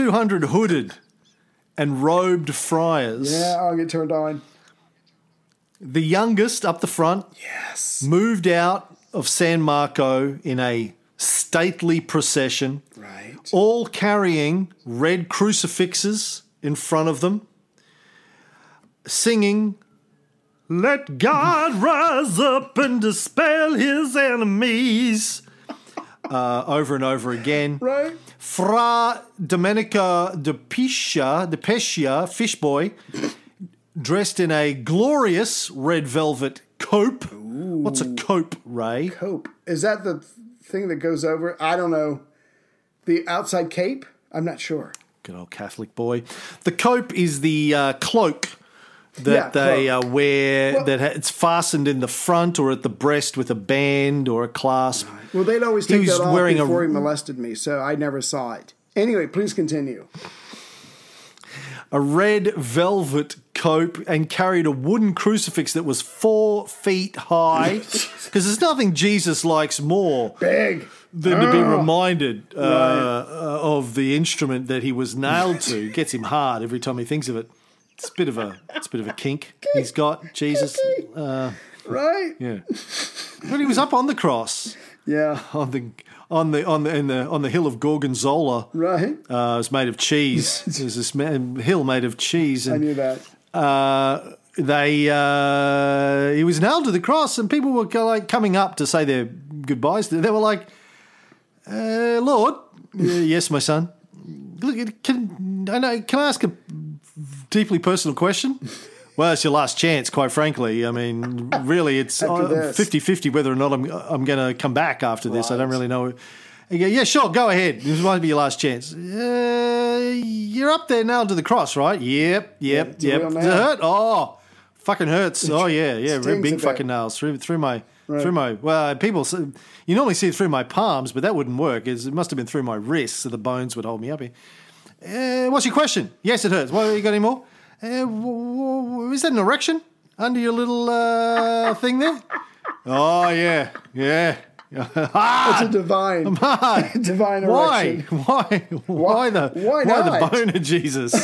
200 hooded and robed friars. Yeah, I'll get turned on. The youngest up the front Yes. moved out of San Marco in a stately procession. Right. all carrying red crucifixes in front of them, singing, Let God rise up and dispel his enemies. Uh, over and over again. Right. Fra Domenico de Piscia, de Pescia, fish boy, dressed in a glorious red velvet cope. What's a cope, Ray? Cope. Is that the thing that goes over? I don't know. The outside cape? I'm not sure. Good old Catholic boy. The cope is the uh, cloak that Yeah, they cloak. uh, wear. Well- that ha- it's fastened in the front or at the breast with a band or a clasp. Well, they'd always take was that off wearing a- before he molested me, so I never saw it. Anyway, please continue. A red velvet cope and carried a wooden crucifix that was four feet high. Because there's nothing Jesus likes more Big. than to be reminded uh, uh, of the instrument that he was nailed to. Gets him hard every time he thinks of it. It's a bit of a it's a bit of a kink he's got. Jesus, uh, Right? yeah. When he was up on the cross, Yeah. on the on the on the in the on the hill of Gorgonzola, Right? uh, it was made of cheese. There's this hill made of cheese, And, I knew that. uh, they uh, he was nailed to the cross, and people were like coming up to say their goodbyes. They were like, uh, "Lord, yes, my son. Look, can I know? Can I ask a deeply personal question?" Well, it's your last chance, quite frankly. I mean, really, it's After uh, 50-50 whether or not I'm I'm going to come back after this. I don't really know. Go, yeah, sure, go ahead. This might be your last chance. Uh, you're up there nailed to the cross, right? Yep, yep, a yep. Does it hurt? Oh, fucking hurts. Oh yeah, yeah, real big fucking nails through through my Right. through my. Well, people, you normally see it through my palms, but that wouldn't work. It must have been through my wrists, so the bones would hold me up here. Uh, what's your question? Yes, it hurts. What you got any more? Uh, w- w- is that an erection under your little uh, thing there? Oh yeah, yeah. ah, It's a divine, divine why? erection. Why? Why Why the why the not? bone of Jesus?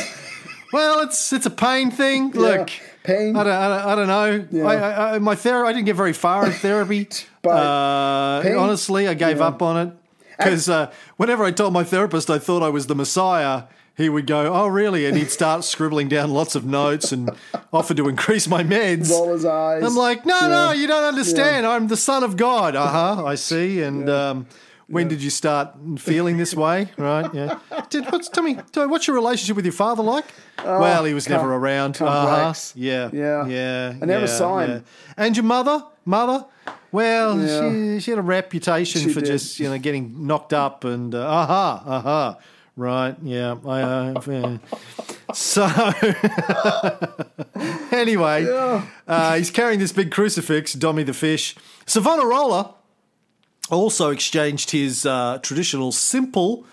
well, it's it's a pain thing. Look, pain. I don't, I don't, I don't know. Yeah. I, I, I- my therapy, I didn't get very far in therapy. But uh, honestly, I gave yeah. up on it because uh, whenever I told my therapist I thought I was the Messiah. He would go, "Oh, really?" And he'd start scribbling down lots of notes and offer to increase my meds. Roll his eyes. I'm like, no, no, you don't understand. I'm the son of God. Uh huh. I see. And um, when did you start feeling this way? Right. Yeah. Did, what's, tell me, tell me, what's your relationship with your father like? well, he was never around. Uh-huh. Yeah. Yeah. Yeah. I never yeah, saw him. yeah. And your mother? Mother? Well, Yeah. she, she had a reputation She for did. just you know getting knocked up and uh, aha, aha, right, yeah, I, uh, yeah. So anyway, uh, he's carrying this big crucifix, Dommy the fish. Savonarola also exchanged his uh, traditional simple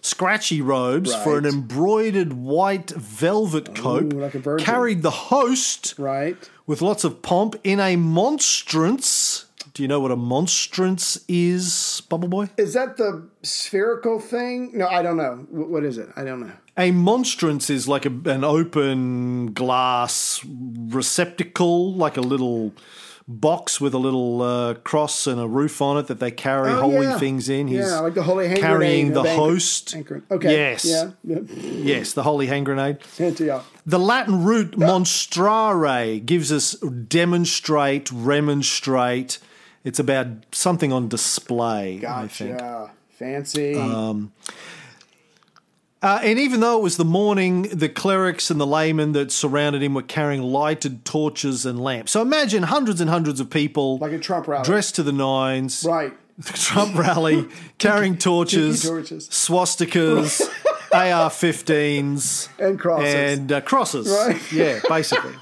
scratchy robes for an embroidered white velvet coat, like a carried the host Right. with lots of pomp in a monstrance. Do you know what a monstrance is, Bubble Boy? Is that the spherical thing? No, I don't know. What is it? I don't know. A monstrance is like a, an open glass receptacle, like a little box with a little uh, cross and a roof on it that they carry Oh, holy yeah. things in. He's yeah, like the holy hand carrying the host. anchor- Okay. Yes. Yeah. Yes, the holy hand grenade. Antioch. The Latin root monstrare gives us demonstrate, remonstrate. It's about something on display, I think. Gotcha. Fancy. Uh, and even though it was the morning, the clerics and the laymen that surrounded him were carrying lighted torches and lamps. So imagine hundreds and hundreds of people like a Trump rally. dressed to the nines, right. the Trump rally, carrying torches, torches. swastikas, AR-15s, And crosses. and uh, crosses. Right. Yeah, basically,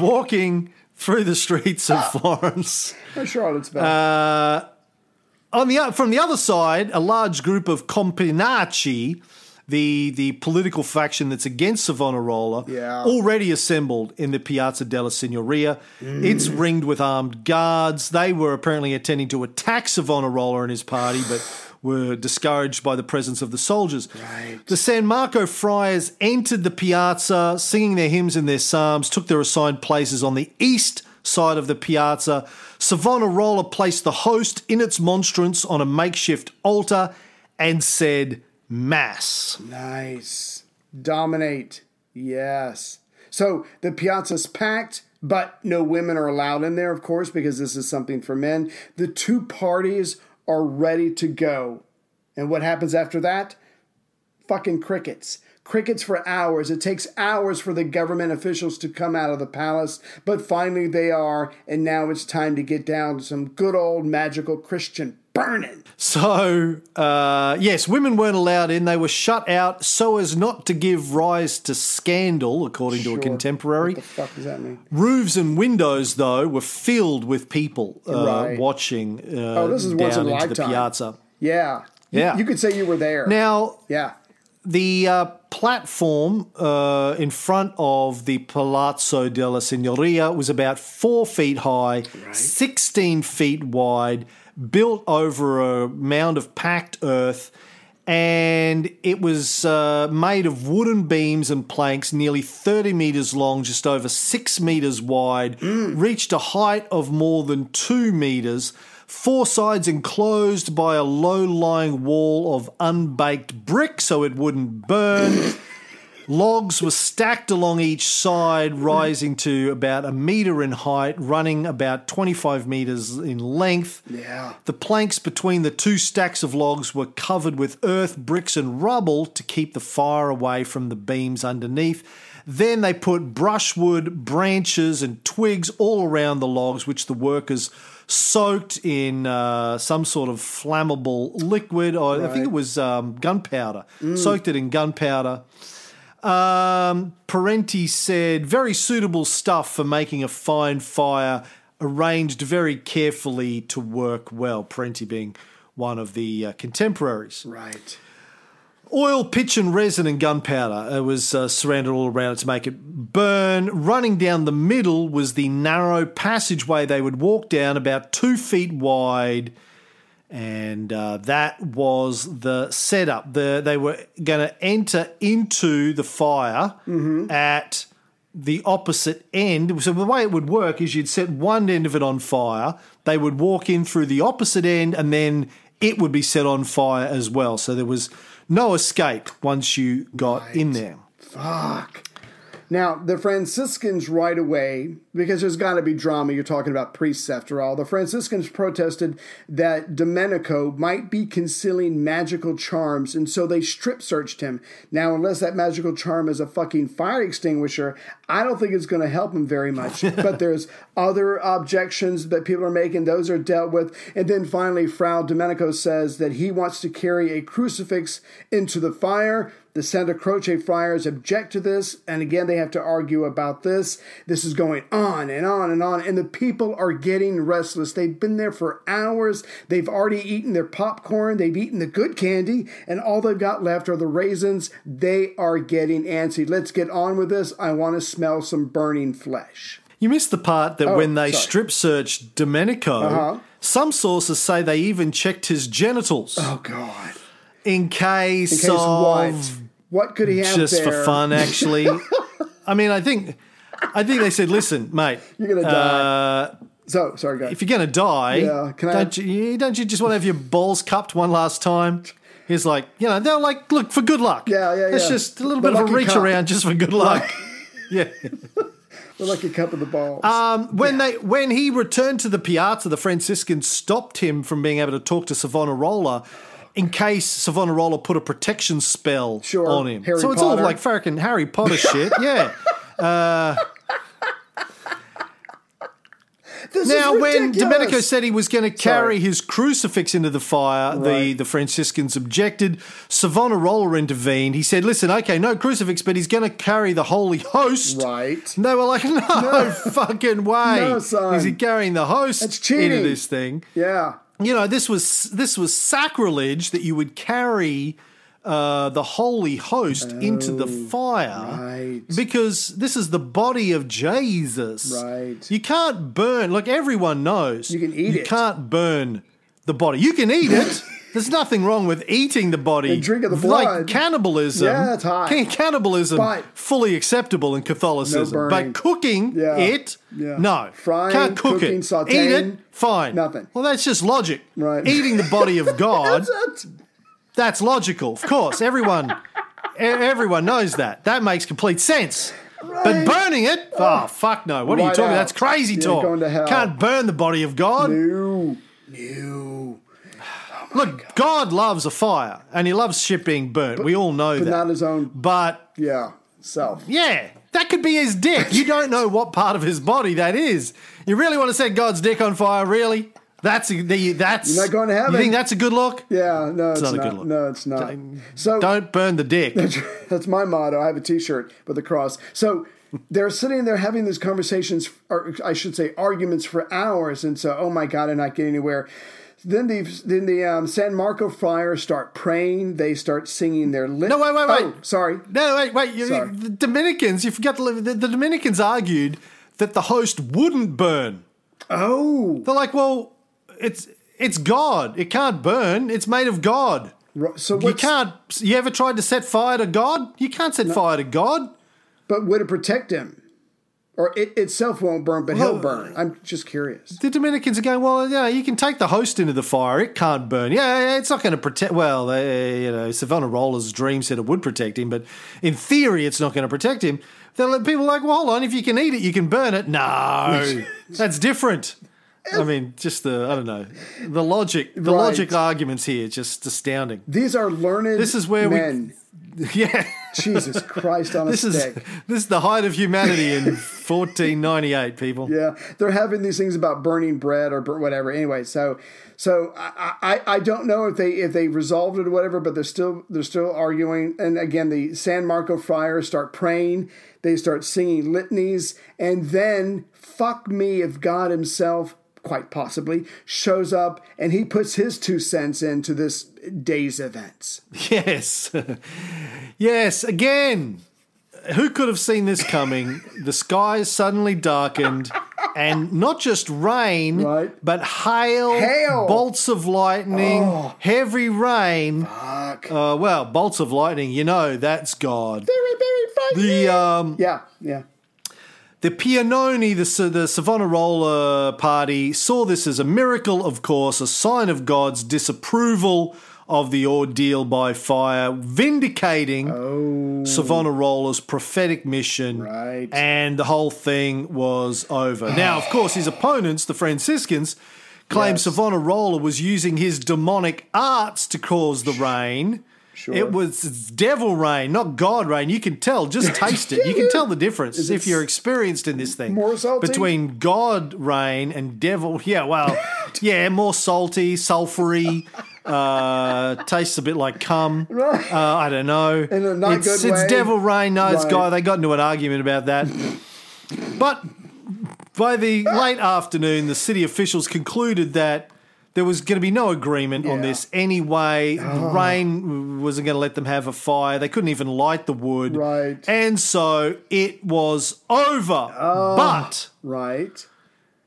walking through the streets of Florence. Or Charlottesville. Uh, on the from the other side, a large group of Compagnacci, the the political faction that's against Savonarola, Yeah. already assembled in the Piazza della Signoria. Mm. It's ringed with armed guards. They were apparently intending to attack Savonarola and his party, but were discouraged by the presence of the soldiers. Right. The San Marco friars entered the piazza, singing their hymns and their psalms, took their assigned places on the east side of the piazza. Savonarola placed the host in its monstrance on a makeshift altar and said, Mass. Nice. Dominate. Yes. So the piazza's packed, but no women are allowed in there, of course, because this is something for men. The two parties are ready to go. And what happens after that? Fucking crickets. Crickets for hours. It takes hours for the government officials to come out of the palace, but finally they are, and now it's time to get down to some good old magical Christian burning. So, uh, yes, women weren't allowed in. They were shut out so as not to give rise to scandal, according to a contemporary. What the fuck does that mean? Roofs and windows, though, were filled with people uh, Right. watching uh, Oh, this is once down in a into the lifetime. piazza. Yeah. You- Yeah. You, could say you were there. Now, yeah. The uh, platform uh, in front of the Palazzo della Signoria was about four feet high, 16 feet wide, built over a mound of packed earth. And it was uh, made of wooden beams and planks, nearly 30 meters long, just over six meters wide, reached a height of more than two meters, four sides enclosed by a low lying wall of unbaked brick so it wouldn't burn. Logs were stacked along each side, rising to about a meter in height, running about 25 meters in length. Yeah. The planks between the two stacks of logs were covered with earth, bricks, and rubble to keep the fire away from the beams underneath. Then they put brushwood, branches, and twigs all around the logs, which the workers soaked in uh, some sort of flammable liquid. Or I think it was um, gunpowder. Soaked it in gunpowder. Um, Parenti said, very suitable stuff for making a fine fire, arranged very carefully to work well. Parenti being one of the uh, contemporaries. Right. Oil, pitch, and resin and gunpowder. It was uh, surrounded all around it to make it burn. Running down the middle was the narrow passageway they would walk down, about two feet wide. And uh, that was the setup. The, they were going to enter into the fire at the opposite end. So the way it would work is you'd set one end of it on fire. They would walk in through the opposite end, and then it would be set on fire as well. So there was no escape once you got in there. Fuck. Now, the Franciscans right away, because there's got to be drama, you're talking about priests after all, the Franciscans protested that Domenico might be concealing magical charms, and so they strip searched him. Now, unless that magical charm is a fucking fire extinguisher, I don't think it's going to help him very much. but there's other objections that people are making, those are dealt with. And then finally, Fra Domenico says that he wants to carry a crucifix into the fire The Santa Croce friars object to this, and again, they have to argue about this. This is going on and on and on, and the people are getting restless. They've been there for hours. They've already eaten their popcorn, they've eaten the good candy, and all they've got left are the raisins. They are getting antsy. Let's get on with this. I want to smell some burning flesh. You missed the part that Oh, when they sorry. strip searched Domenico, Uh-huh. some sources say they even checked his genitals Oh, God. in case, In case of what? What could he have just there? for fun. Actually, I mean, I think, I think they said, "Listen, mate, You're gonna die. Uh, So, sorry, guys. if you're going to die, Yeah, can I- don't you don't you just want to have your balls cupped one last time?" He's like, you know, they're like, look for good luck. Yeah, yeah, It's yeah. just a little The bit of a reach cup. around just for good luck. yeah. We're like a cup of the balls. Um, when they when he returned to the Piazza, the Franciscans stopped him from being able to talk to Savonarola in case Savonarola put a protection spell Sure, on him. Harry so it's all like fucking Harry Potter shit. Yeah. Uh, this Now, when. Domenico said he was going to carry Sorry. his crucifix into the fire, the, Right. the Franciscans objected. Savonarola intervened. He said, "Listen, okay, no crucifix, but he's going to carry the Holy Host." Right. And they were like, "No, fucking way! No. Is he carrying the host That's cheating. into this thing?" Yeah. You know this was this was sacrilege that you would carry uh, the holy host into the fire Oh, right. because this is the body of Jesus. Right. You can't burn. Like everyone knows, You can eat you it. You can't burn the body. You can eat it. There's nothing wrong with eating the body. And drinking the Like cannibalism. Yeah, that's high. Can- Cannibalism But- fully acceptable in Catholicism. No but cooking Yeah. it, Yeah. no. Frying, Can't cook cooking, it. sautéing, Eat it, fine. nothing. Well, that's just logic. Right. Eating the body of God, That's logical. Of course, everyone everyone knows that. That makes complete sense. But burning it? Ah, oh, fuck no. What are you talking out. That's crazy You're talk. going to hell. Can't burn the body of God. New. New. Look, God loves a fire and he loves shit being burnt. we all know But that. not his own, but yeah, self. yeah, that could be his dick. You don't know what part of his body that is. You really want to set God's dick on fire? Really? That's that's. You're not going to heaven. You think that's a good look? Yeah, no, it's, not a good look. No, it's not. So Don't burn the dick. That's my motto. I have a T-shirt with a cross. So they're sitting there having these conversations, or I should say, arguments for hours, and so, oh my God, I'm not getting anywhere. Then the then the um, San Marco friars start praying. They start singing their lit. No, wait, wait, wait. Oh, sorry. No, wait, wait. You, Sorry. the Dominicans, you forgot to the, the Dominicans argued that the host wouldn't burn. Oh, They're like, well, it's it's God. It can't burn. It's made of God. Ro- so You can't. You ever tried to set fire to God? You can't set fire to God. But would it protect him, or it itself won't burn, but he'll burn? I'm just curious. The Dominicans are going, well, yeah, you can take the host into the fire. It can't burn. Yeah, it's not going to protect. Well, uh, you know, Savonarola's dream said it would protect him, but in theory, it's not going to protect him. They're like, people are like, well, hold on. If you can eat it, you can burn it. No, that's different. I mean, just the I don't know the logic. The Right. logic arguments here just astounding. These are learned. This is where we- men. Yeah, Jesus Christ on a this is stick. this is the height of humanity in 1498. People. Yeah, they're having these things about burning bread or whatever. Anyway, so so I, I I don't know if they if they resolved it or whatever, but they're still they're still arguing. And again, the San Marco friars start praying. They start singing litanies, and then fuck me if God Himself. Quite possibly shows up and he puts his two cents into this day's events. Yes. yes, again. Who could have seen this coming? The skies suddenly darkened, and not just rain, Right. but hail, Hail. bolts of lightning, heavy rain. Fuck. Uh, well, bolts of lightning, you know, that's God. very, very frightening. The um, yeah, yeah. the Piagnoni, the, the Savonarola party, saw this as a miracle, of course, a sign of God's disapproval of the ordeal by fire, vindicating oh. Savonarola's prophetic mission. Right. And the whole thing was over. now, of course, his opponents, the Franciscans, claim Yes. Savonarola was using his demonic arts to cause the rain. Sure. It was devil rain, not God rain. You can tell, just taste it. You can tell the difference Is if you're experienced in this thing. more salty? Between God rain and devil. Yeah, well, yeah, more salty, sulfury. Uh, tastes a bit like cum. Right. Uh, I don't know. In a not it's, good it's way. devil rain nose Right. guy. They got into an argument about that. but by the late afternoon, the city officials concluded that there was going to be no agreement on this anyway. The rain wasn't going to let them have a fire. They couldn't even light the wood. Right. And so it was over. But Right.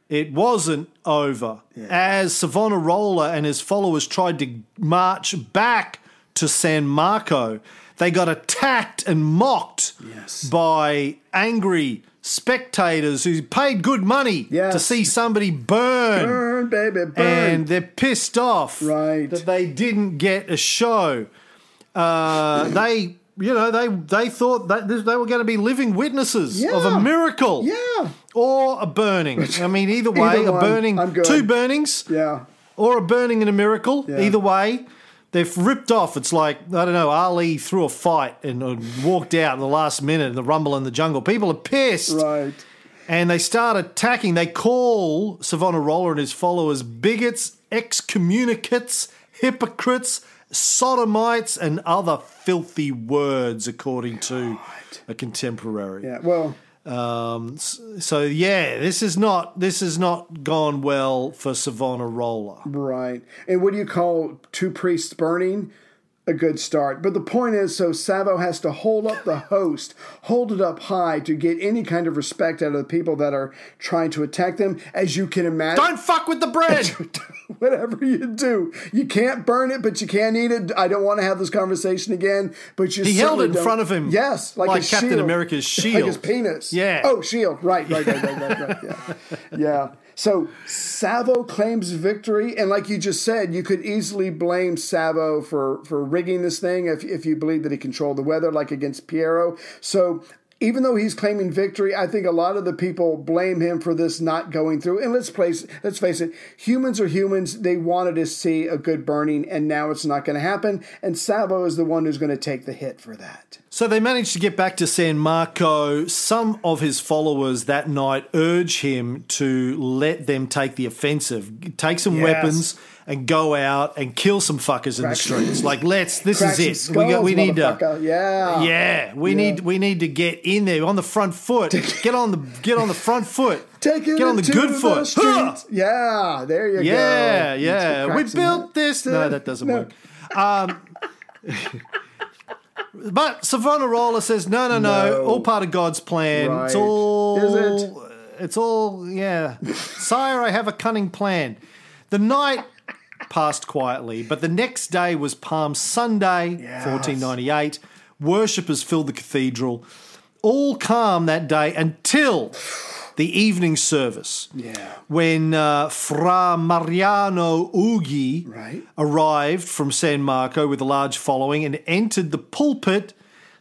It wasn't over. As Savonarola and his followers tried to march back to San Marco, they got attacked and mocked Yes. by angry spectators who paid good money Yes. to see somebody burn. Burn, baby, burn. And they're pissed off Right. that they didn't get a show. Uh, they, you know, they they thought that they were going to be living witnesses of a miracle yeah. or a burning. I mean, either way, Either a burning, two burnings, Yeah. or a burning and a miracle. Yeah. Either way, they've ripped off. It's like I don't know. Ali threw a fight and walked out in the last minute in the rumble in the jungle. People are pissed, Right. and they start attacking. They call Savonarola and his followers bigots, excommunicates, hypocrites. Sodomites and other filthy words, according to a contemporary. Yeah. Well, Um, so yeah, this is not this has not gone well for Savonarola. Right. And what do you call two priests burning? A good start. But the point is so Savo has to hold up the host, hold it up high to get any kind of respect out of the people that are trying to attack them. As you can imagine, Don't fuck with the bread. whatever you do, you can't burn it, but you can eat it. I don't want to have this conversation again, but you He held it in don't- front of him, Yes, like, like Captain shield. America's like shield. his penis. Yeah. Oh, shield. Right, right, right, right, right, right. Yeah, yeah. So Savo claims victory, and like you just said, you could easily blame Savo for for rigging this thing if if you believe that he controlled the weather, like against Piero. So. Even though he's claiming victory, I think a lot of the people blame him for this not going through. And let's place, let's face it, humans are humans. They wanted to see a good burning, and now it's not going to happen. And Savo is the one who's going to take the hit for that. so they managed to get back to San Marco. Some of his followers that night urge him to let them take the offensive, take some Yes. weapons, and go out and kill some fuckers in the streets. Like let's, this Crack is it. we got, we need to. Yeah. Yeah, we Yeah. need we need to get in there on the front foot. Get on the get on the front foot. Take it get on the good foot. Huh! Yeah, there you Yeah, go. yeah. Let's We built this. No, that doesn't No. work. Um, but Savonarola says, no, no, no, No. all part of God's plan. It's all. Is it? It's all. Yeah, sire, I have a cunning plan. The night passed quietly, but the next day was Palm Sunday, Yes. 1498. Worshippers filled the cathedral. All calm that day until the evening service Yeah. when uh, Fra Mariano Ughi Right. arrived from San Marco with a large following and entered the pulpit.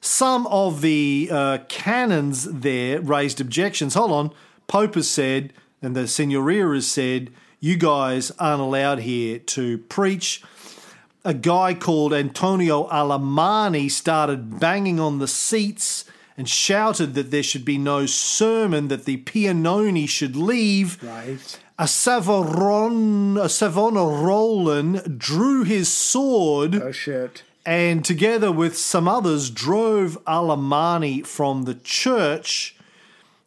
Some of the uh, canons there raised objections. Hold on, Pope has said, and the Signoria has said, you guys aren't allowed here to preach. A guy called Antonio Alamani started banging on the seats and shouted that there should be no sermon, that the Piagnoni should leave. Right. A Savoron, a Savonarolan drew his sword Oh shit. and together with some others drove Alamani from the church.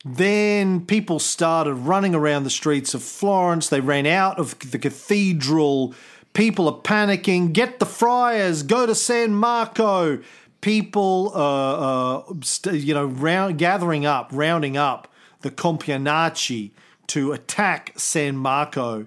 Then people started running around the streets of Florence. They ran out of the cathedral. People are panicking. Get the friars. Go to San Marco. People, uh, uh, st- you know, round, gathering up, rounding up the Compagnacci to attack San Marco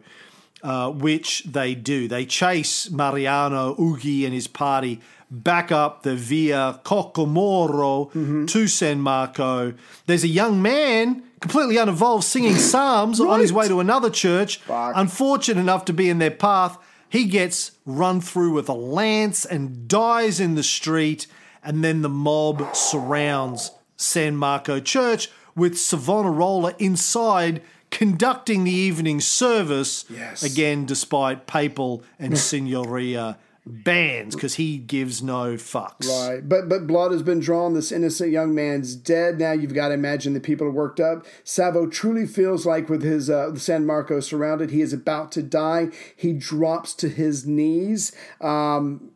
uh, which they do. They chase Mariano Ughi and his party back up the Via Cocomero mm-hmm. to San Marco. There's a young man, completely uninvolved, singing psalms on his way to another church. Fuck. Unfortunate enough to be in their path, he gets run through with a lance and dies in the street. And then the mob surrounds San Marco Church with Savonarola inside conducting the evening service Yes. again despite papal and signoria bands because he gives no fucks. Right, but but blood has been drawn. This innocent young man's dead. Now you've got to imagine the people are worked up. Savo truly feels like with his uh, San Marco surrounded, he is about to die. He drops to his knees. Um,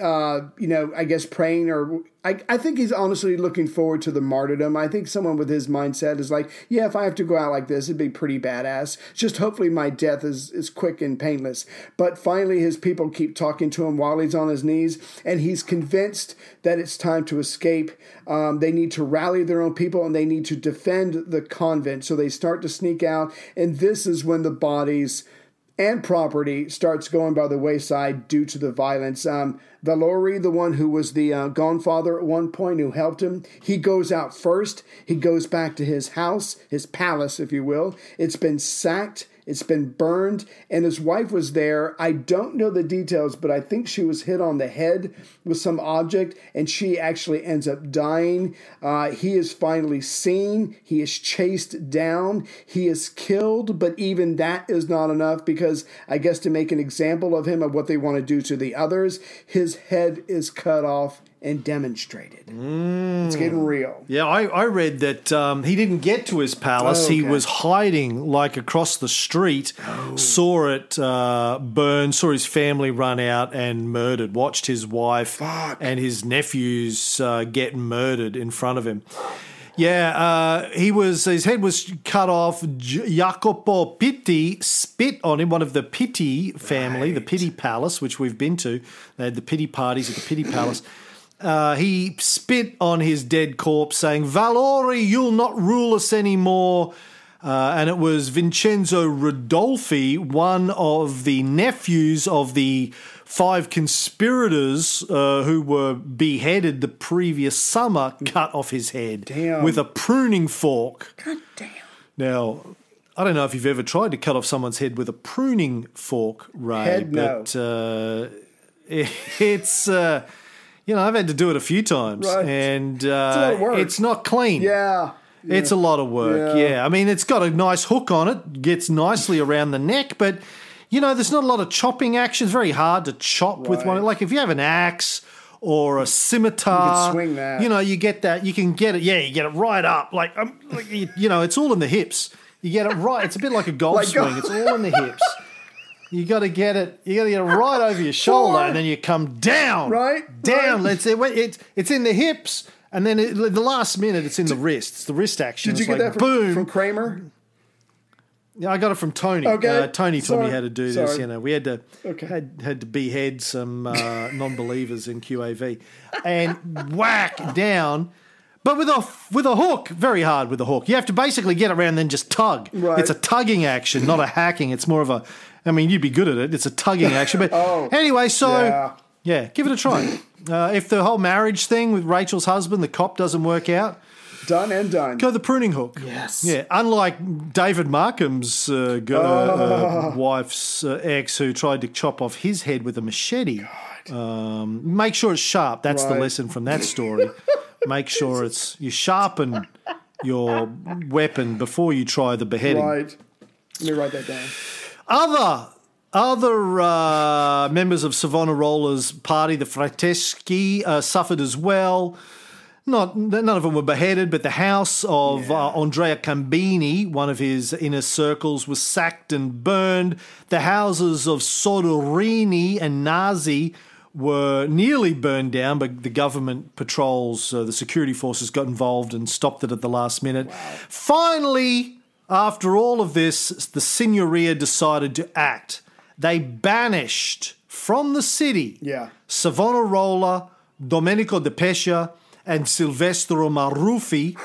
uh, you know, I guess praying or I, I think he's honestly looking forward to the martyrdom. I think someone with his mindset is like, yeah, if I have to go out like this, it'd be pretty badass. Just hopefully my death is, is quick and painless. But finally, his people keep talking to him while he's on his knees, and he's convinced that it's time to escape. Um, they need to rally their own people and they need to defend the convent. So they start to sneak out, and this is when the bodies and property starts going by the wayside due to the violence. Um, Valori, the one who was the uh, godfather at one point who helped him, he goes out first. He goes back to his house, his palace, if you will. It's been sacked. It's been burned, and his wife was there. I don't know the details, but I think she was hit on the head with some object, and she actually ends up dying. Uh, he is finally seen. He is chased down. He is killed, but even that is not enough because I guess to make an example of him of what they want to do to the others, his head is cut off and demonstrated. Mm. It's getting real. Yeah, I, I read that um, he didn't get to his palace. Oh, okay. He was hiding like across the street, oh. saw it uh, burn, saw his family run out and murdered, watched his wife Fuck. and his nephews uh, get murdered in front of him. Yeah, uh, he was. His head was cut off. Jacopo Pitti spit on him. One of the Pitti family, right. the Pitti Palace, which we've been to. They had the Pitti parties at the Pitti Palace. Uh, he spit on his dead corpse, saying, Valori, you'll not rule us anymore. Uh, and it was Vincenzo Ridolfi, one of the nephews of the five conspirators uh, who were beheaded the previous summer, cut off his head damn. with a pruning fork. God damn. Now, I don't know if you've ever tried to cut off someone's head with a pruning fork, Ray, head, but no. uh, it's. You know, I've had to do it a few times, right. and uh, it's, it's, not clean. Yeah. yeah. It's a lot of work. Yeah. yeah. I mean, it's got a nice hook on it, gets nicely around the neck, but you know, there's not a lot of chopping action. It's very hard to chop right. with one. Like if you have an axe or a scimitar, you swing that. You know, you get that. You can get it. Yeah, you get it right up. Like, um, like you, you, know, it's all in the hips. You get it right. It's a bit like a golf like swing. It's all in the hips. You got to get it. You got to get it right over your shoulder, and then you come down, right, down. Right. It's it, it's in the hips, and then it, the last minute it's in the wrist. It's the wrist action. Did you it's get like, that from, boom. from Kramer? Yeah, I got it from Tony. Okay. Uh, Tony Sorry. taught me how to do this. Sorry. You know, we had to okay. had, had to behead some uh, non-believers in QAV and whack down. But with a with a hook, very hard with a hook. You have to basically get around and then just tug. Right. It's a tugging action, not a hacking. It's more of a I mean, you'd be good at it. It's a tugging action. But oh, anyway, so yeah. yeah. give it a try. Uh, if the whole marriage thing with Rachel's husband, the cop, doesn't work out, done and done. Go the pruning hook. Yes. Yeah. Unlike David Markham's uh, go, uh, wife's uh, ex, who tried to chop off his head with a machete. Um, make sure it's sharp. That's right. the lesson from that story. make sure it's you sharpen your weapon before you try the beheading. Right. Let me write that down. Other other uh, members of Savonarola's party, the Frateschi, uh, suffered as well. Not none of them were beheaded, but the house of Yeah. uh, Andrea Cambini, one of his inner circles, was sacked and burned. The houses of Soderini and Nasi were nearly burned down, but the government patrols, uh, the security forces got involved and stopped it at the last minute. Finally, after all of this, the Signoria decided to act. They banished from the city Yeah. Savonarola, Domenico de Pescia, and Silvestro Maruffi,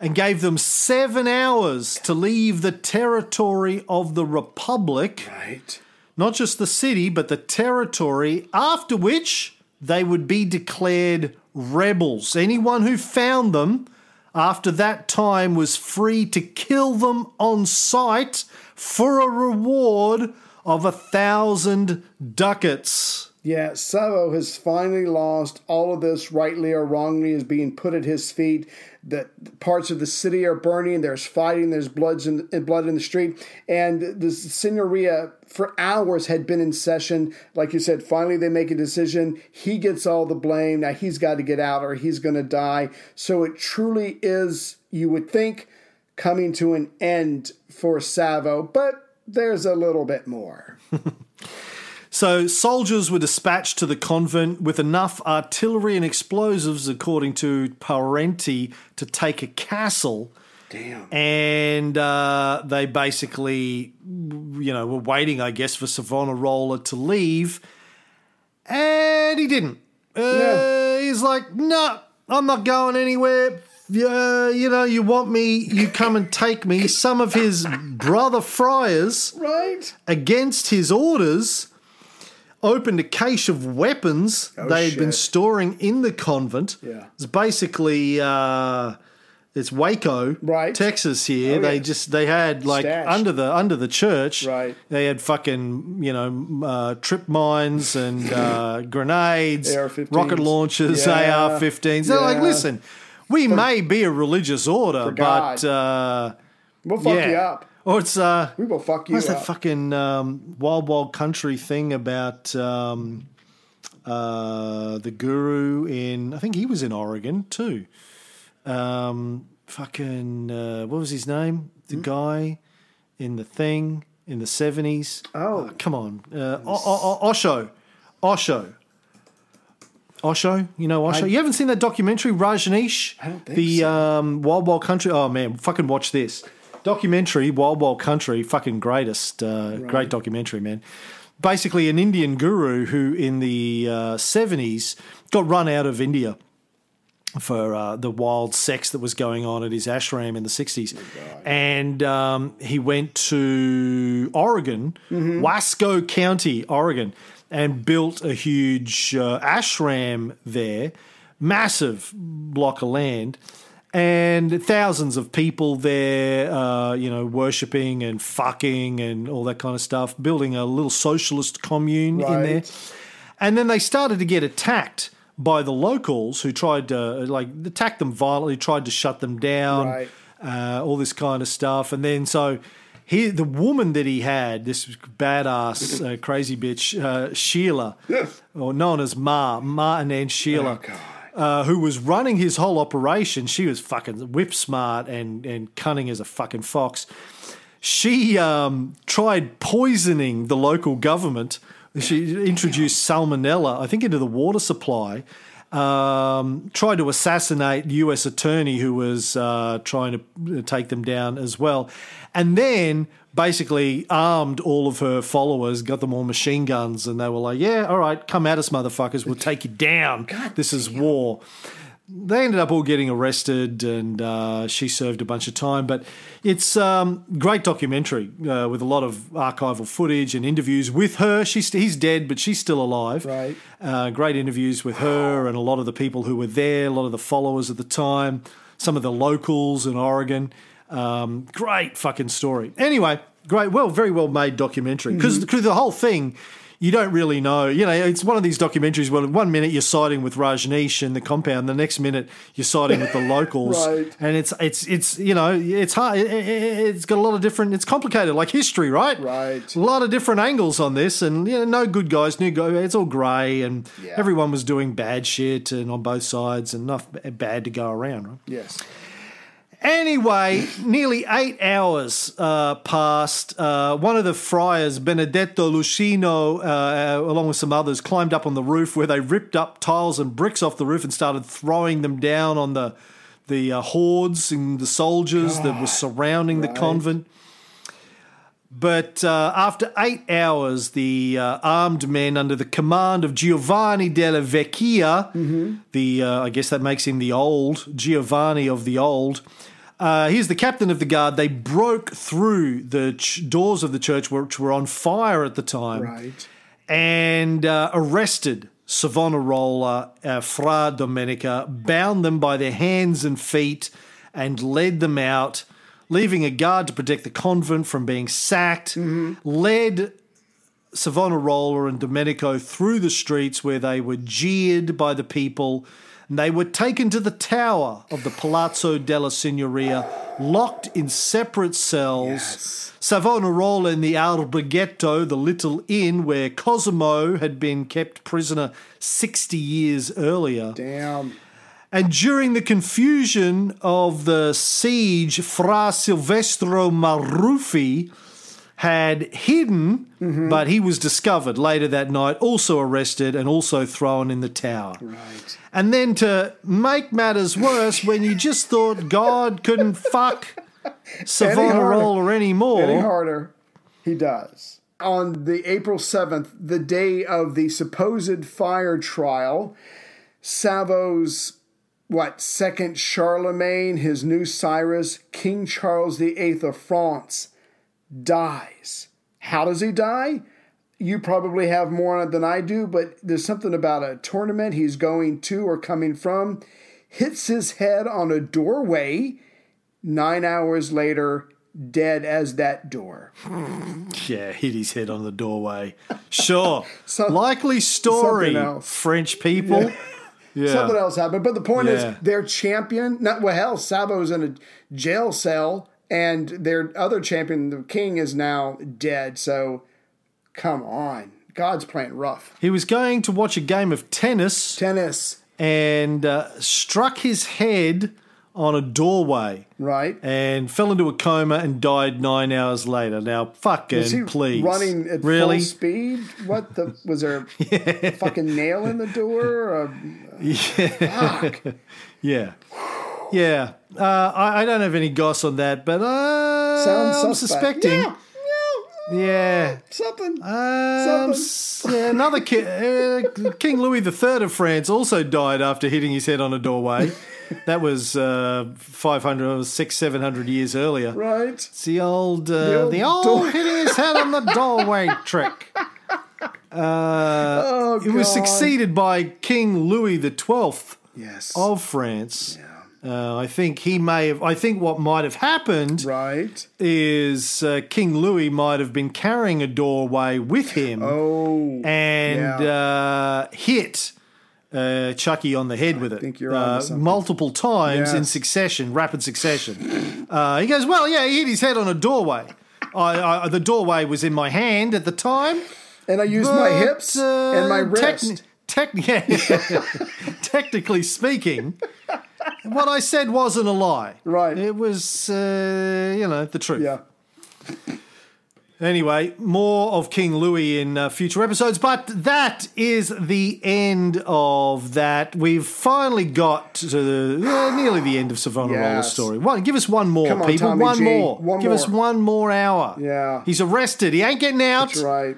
and gave them seven hours to leave the territory of the Republic, Right. not just the city, but the territory, after which they would be declared rebels. Anyone who found them after that time was free to kill them on sight for a reward of a thousand ducats. Yeah, Savo has finally lost. All of this, rightly or wrongly, is being put at his feet. That parts of the city are burning. There's fighting. There's bloods in, blood in the street. And the Signoria, for hours, had been in session. Like you said, finally they make a decision. He gets all the blame. Now he's got to get out or he's going to die. So it truly is, you would think, coming to an end for Savo. But there's a little bit more. So soldiers were dispatched to the convent with enough artillery and explosives, according to Parenti, to take a castle. Damn. And uh, they basically, you know, were waiting, I guess, for Savonarola to leave. And he didn't. Uh, Yeah. He's like, no, I'm not going anywhere. Uh, you know, you want me, you come and take me. Some of his brother friars Right? against his orders, opened a cache of weapons Oh, they had been storing in the convent. Yeah. It's basically uh, it's Waco, Right. Texas. Here Oh, they yeah. just they had like Stashed. under the under the church. Right. They had fucking you know uh, trip mines and uh, grenades, AR-15s. rocket launchers, Yeah. AR-15s. They're like, listen. We may be a religious order, but uh, We'll fuck yeah. you up. Or it's uh, We will fuck you What's that fucking um, wild, wild country thing about um, uh, the guru in? I think he was in Oregon too. Um, fucking uh, what was his name? The Hmm? guy in the thing in the seventies. Oh. come on, uh, o- o- o- Osho, Osho. Osho, you know Osho. I- you haven't seen that documentary, Rajneesh? I don't think the so. um, Wild Wild Country. Oh man, fucking watch this documentary, Wild Wild Country. Fucking greatest, uh, great documentary, man. Basically, an Indian guru who in the seventies got run out of India for uh, the wild sex that was going on at his ashram in the 60s. and um, he went to Oregon, Wasco County, Oregon, and built a huge uh, ashram there, massive block of land. And thousands of people there, uh, you know, worshipping and fucking and all that kind of stuff, building a little socialist commune in there. And then they started to get attacked by the locals who tried to like attack them violently, tried to shut them down, Right. uh, all this kind of stuff. And then so he, the woman that he had, this badass uh, crazy bitch, uh, Sheela, or known as Ma, Ma Anand Sheela. Oh. Uh, who was running his whole operation? She was fucking whip smart and and cunning as a fucking fox she um, tried poisoning the local government. She introduced salmonella, I think, into the water supply. Um, tried to assassinate U.S. attorney who was uh, trying to take them down as well, and then basically armed all of her followers, got them all machine guns, and they were like, "Yeah, all right, come at us, motherfuckers. We'll take you down. this is war." they ended up all getting arrested and uh, she served a bunch of time but it's um, great documentary uh, with a lot of archival footage and interviews with her. She's he's dead but she's still alive. Right. uh, great interviews with her and a lot of the people who were there a lot of the followers at the time some of the locals in oregon. Um, great fucking story. Anyway great well very well made documentary. Because the whole thing you don't really know. You know, it's one of these documentaries where one minute you're siding with Rajneesh and the compound, the next minute you're siding with the locals, Right. and it's it's it's you know it's hard. It, it's got a lot of different. It's complicated, like history, right? Right. A lot of different angles on this, and you know, no good guys, no go. It's all grey, and Yeah. everyone was doing bad shit, and on both sides, and enough bad to go around, right? Yes. Anyway, nearly eight hours uh, passed. Uh, one of the friars, Benedetto Luschino, uh, along with some others, climbed up on the roof where they ripped up tiles and bricks off the roof and started throwing them down on the the uh, hordes and the soldiers that were surrounding the convent. But uh, after eight hours, the uh, armed men under the command of Giovanni della Vecchia, the uh, I guess that makes him the old Giovanni of the old. Uh, he's the captain of the guard. They broke through the ch- doors of the church, which were on fire at the time, Right. and uh, arrested Savonarola, uh, Fra Domenico, bound them by their hands and feet, and led them out, leaving a guard to protect the convent from being sacked. Mm-hmm. Led Savonarola and Domenico through the streets where they were jeered by the people. And they were taken to the tower of the Palazzo della Signoria, locked in separate cells. Yes. Savonarola in the Alberghetto, the little inn where Cosimo had been kept prisoner 60 years earlier. Damn. And during the confusion of the siege, Fra Silvestro Maruffi had hidden, mm-hmm. but he was discovered later that night, also arrested and also thrown in the tower. Right. And then to make matters worse, when you just thought God couldn't fuck Savonarola anymore. Any harder, he does. On the April 7th, the day of the supposed fire trial, Savo's what second Charlemagne, his new Cyrus, King Charles VIII of France, dies. How does he die? You probably have more on it than I do, but there's something about a tournament he's going to or coming from, hits his head on a doorway. Nine hours later, dead as that door. Yeah, hit his head on the doorway. Sure. Some- Likely story. French people. Yeah. Something else happened. But the point Yeah. is, their champion, not well, hell, Savo's in a jail cell, and their other champion, the king, is now dead. So, come on. God's playing rough. He was going to watch a game of tennis Tennis, and uh, struck his head on a doorway right? and fell into a coma and died nine hours later. Now, fucking Was he please. running at really? full speed? What the was there a fucking nail in the door? Or, fuck. Yeah. Yeah. Uh, I, I don't have any goss on that, but uh, Sounds I'm suspect. suspecting. Yeah, yeah, Yeah. something. Um, s- yeah, another ki- uh, King Louis III of France also died after hitting his head on a doorway. that was uh, 500 or 600, 700 years earlier. right. It's the old, uh, old the old, door- hitting his head on the doorway trick. Uh, Oh, it was succeeded by King Louis XII Yes. of France. Uh, I think he may have. I think what might have happened right. is uh, King Louis might have been carrying a doorway with him Oh. and uh, hit uh, Chucky on the head with it think you're uh, multiple times in succession, rapid succession. Uh, he goes, "Well, yeah, he hit his head on a doorway. I, I, the doorway was in my hand at the time, and I used my hips uh, and my tec- wrist. tec- yeah, technically speaking, what I said wasn't a lie. Right. It was, uh, you know, the truth. yeah. Anyway, more of King Louis in uh, future episodes, but that is the end of that. We've finally got to the, uh, nearly the end of Savonarola's Yes. story. One, give us one more, on, people. Tommy one G. more. One give us one more hour. Yeah. He's arrested. He ain't getting out. That's right.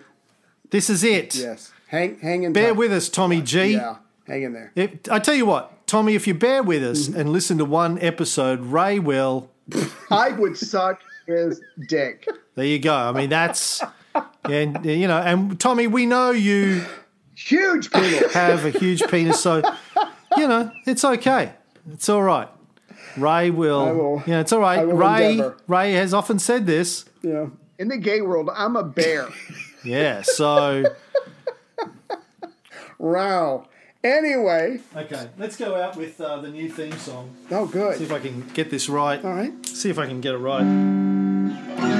This is it. Yes. Hang, hang in there. Bear with us, Tommy G. Yeah. Hang in there. If, I tell you what, Tommy, if you bear with us Mm-hmm. and listen to one episode, Ray will. I would suck his dick. There you go. I mean, that's. And, you know, and Tommy, we know you Huge penis. have a huge penis, so you know it's okay. It's all right. Ray will. Will- yeah, it's all right. Ray. endeavor. Ray has often said this. yeah. In the gay world, I'm a bear. Yeah. So wow. Anyway. okay, let's go out with uh, the new theme song. Oh, good. See if I can get this right. All right. See if I can get it right.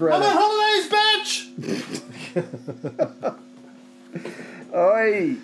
regret I'm on it. holidays, bitch! Oi!